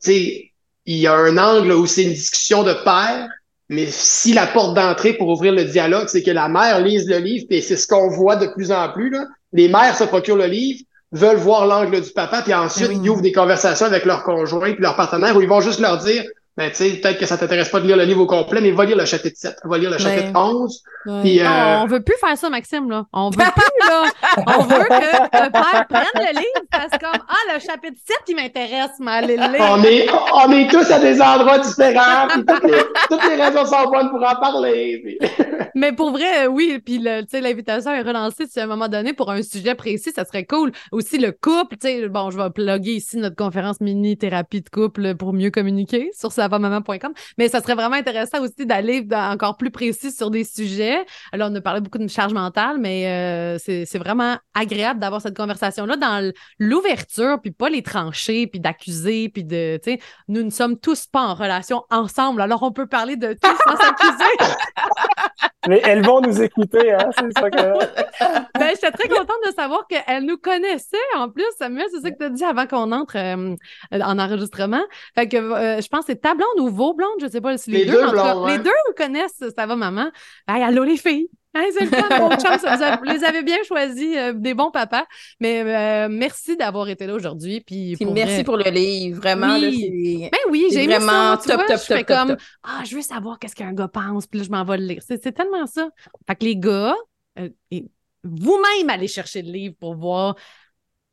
sais, il y a un angle où c'est une discussion de père, mais si la porte d'entrée pour ouvrir le dialogue, c'est que la mère lise le livre, et c'est ce qu'on voit de plus en plus, là. les mères se procurent le livre, veulent voir l'angle du papa, puis ensuite ben ils ouvrent des conversations avec leur conjoint puis leur partenaire où ils vont juste leur dire ben, tu sais, peut-être que ça t'intéresse pas de lire le livre au complet, mais va lire le chapitre 7, va lire le chapitre 11. Puis, euh... non, on veut plus faire ça, Maxime, là. On veut plus, là. On veut que le père prenne le livre parce que, ah, le chapitre 7, il m'intéresse, mais allez le lire. On est, on est tous à des endroits différents, puis toutes les, toutes les raisons sont bonnes pour en parler. *laughs* mais pour vrai, oui, puis tu sais, l'invitation est relancée si à un moment donné pour un sujet précis, ça serait cool. Aussi, le couple, tu sais, bon, je vais plugger ici notre conférence mini-thérapie de couple pour mieux communiquer sur ça maman.com. Mais ça serait vraiment intéressant aussi d'aller encore plus précis sur des sujets. Alors, on a parlé beaucoup de charge mentale, mais euh, c'est vraiment agréable d'avoir cette conversation-là dans l'ouverture, puis pas les trancher, puis d'accuser, puis de, tu sais, nous ne sommes tous pas en relation ensemble, alors on peut parler de tout sans s'accuser. *laughs* Mais elles vont nous écouter, hein, c'est ça que. *laughs* ben, j'étais très contente de savoir qu'elles nous connaissaient en plus. Samuel, c'est ça que tu as dit avant qu'on entre euh, en enregistrement. Fait que euh, je pense que c'est ta blonde ou vos blondes, je sais pas si les, Les deux, deux en tout cas, blondes, les deux connaissent Ça va maman. Ben, allô les filles. Hein, c'est le fun, mon *laughs* chum, ça- vous avez- vous les avez bien choisis, euh, des bons papas. Mais euh, merci d'avoir été là aujourd'hui. Puis, Puis pour merci vrai- pour le livre, vraiment. Oui. là, Ben oui, j'ai aimé vraiment ça. top, vois, top, je fais top, comme, top. ah, je veux savoir qu'est-ce qu'un gars pense, puis là, je m'en vais le lire. C'est c'est tellement ça. Fait que les gars, euh, et vous-même allez chercher le livre pour voir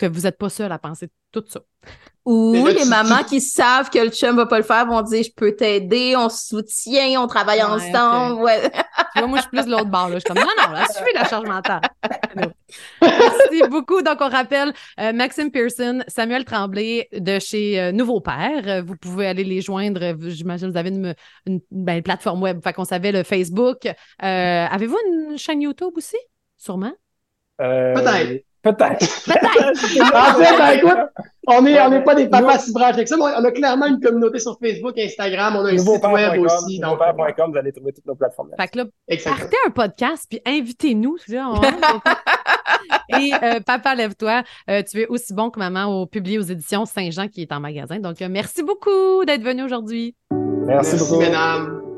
que vous n'êtes pas seul à penser tout ça. Ou là, les tu- mamans tu- qui savent que le chum va pas le faire vont dire je peux t'aider, on se soutient, on travaille Ouais, ensemble. Ouais. Tu vois, moi, je suis plus de l'autre bord. Là. Je suis comme, non, non, là, suffit la charge mentale. *laughs* Merci beaucoup. Donc, on rappelle euh, Maxime Pearson, Samuel Tremblay de chez euh, Nouveau Père. Euh, Vous pouvez aller les joindre. J'imagine que vous avez une, une, ben, une plateforme web. Fait qu'on savait le Facebook. Euh, Avez-vous une chaîne YouTube aussi? Sûrement? Euh, Peut-être. Peut-être. Peut-être. *laughs* En fait, ben, écoute, on n'est Ouais, on n'est pas des papas si branchés avec ça, mais on a clairement une communauté sur Facebook, Instagram, on a un site web aussi. Donc, vous allez trouver toutes nos plateformes. Fait que là, exactement. partez un podcast puis invitez-nous. *laughs* Et euh, Papa, lève-toi. Euh, tu es aussi bon que maman au publié aux éditions Saint-Jean qui est en magasin. Donc, euh, merci beaucoup d'être venu aujourd'hui. Merci, Merci, beaucoup. mesdames.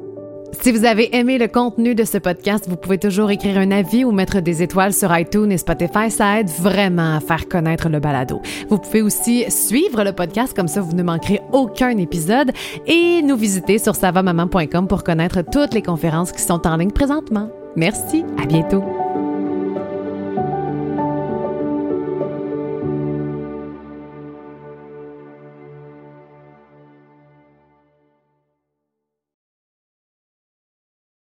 Si vous avez aimé le contenu de ce podcast, vous pouvez toujours écrire un avis ou mettre des étoiles sur iTunes et Spotify. Ça aide vraiment à faire connaître le balado. Vous pouvez aussi suivre le podcast, comme ça vous ne manquerez aucun épisode, et nous visiter sur savamaman.com pour connaître toutes les conférences qui sont en ligne présentement. Merci, à bientôt.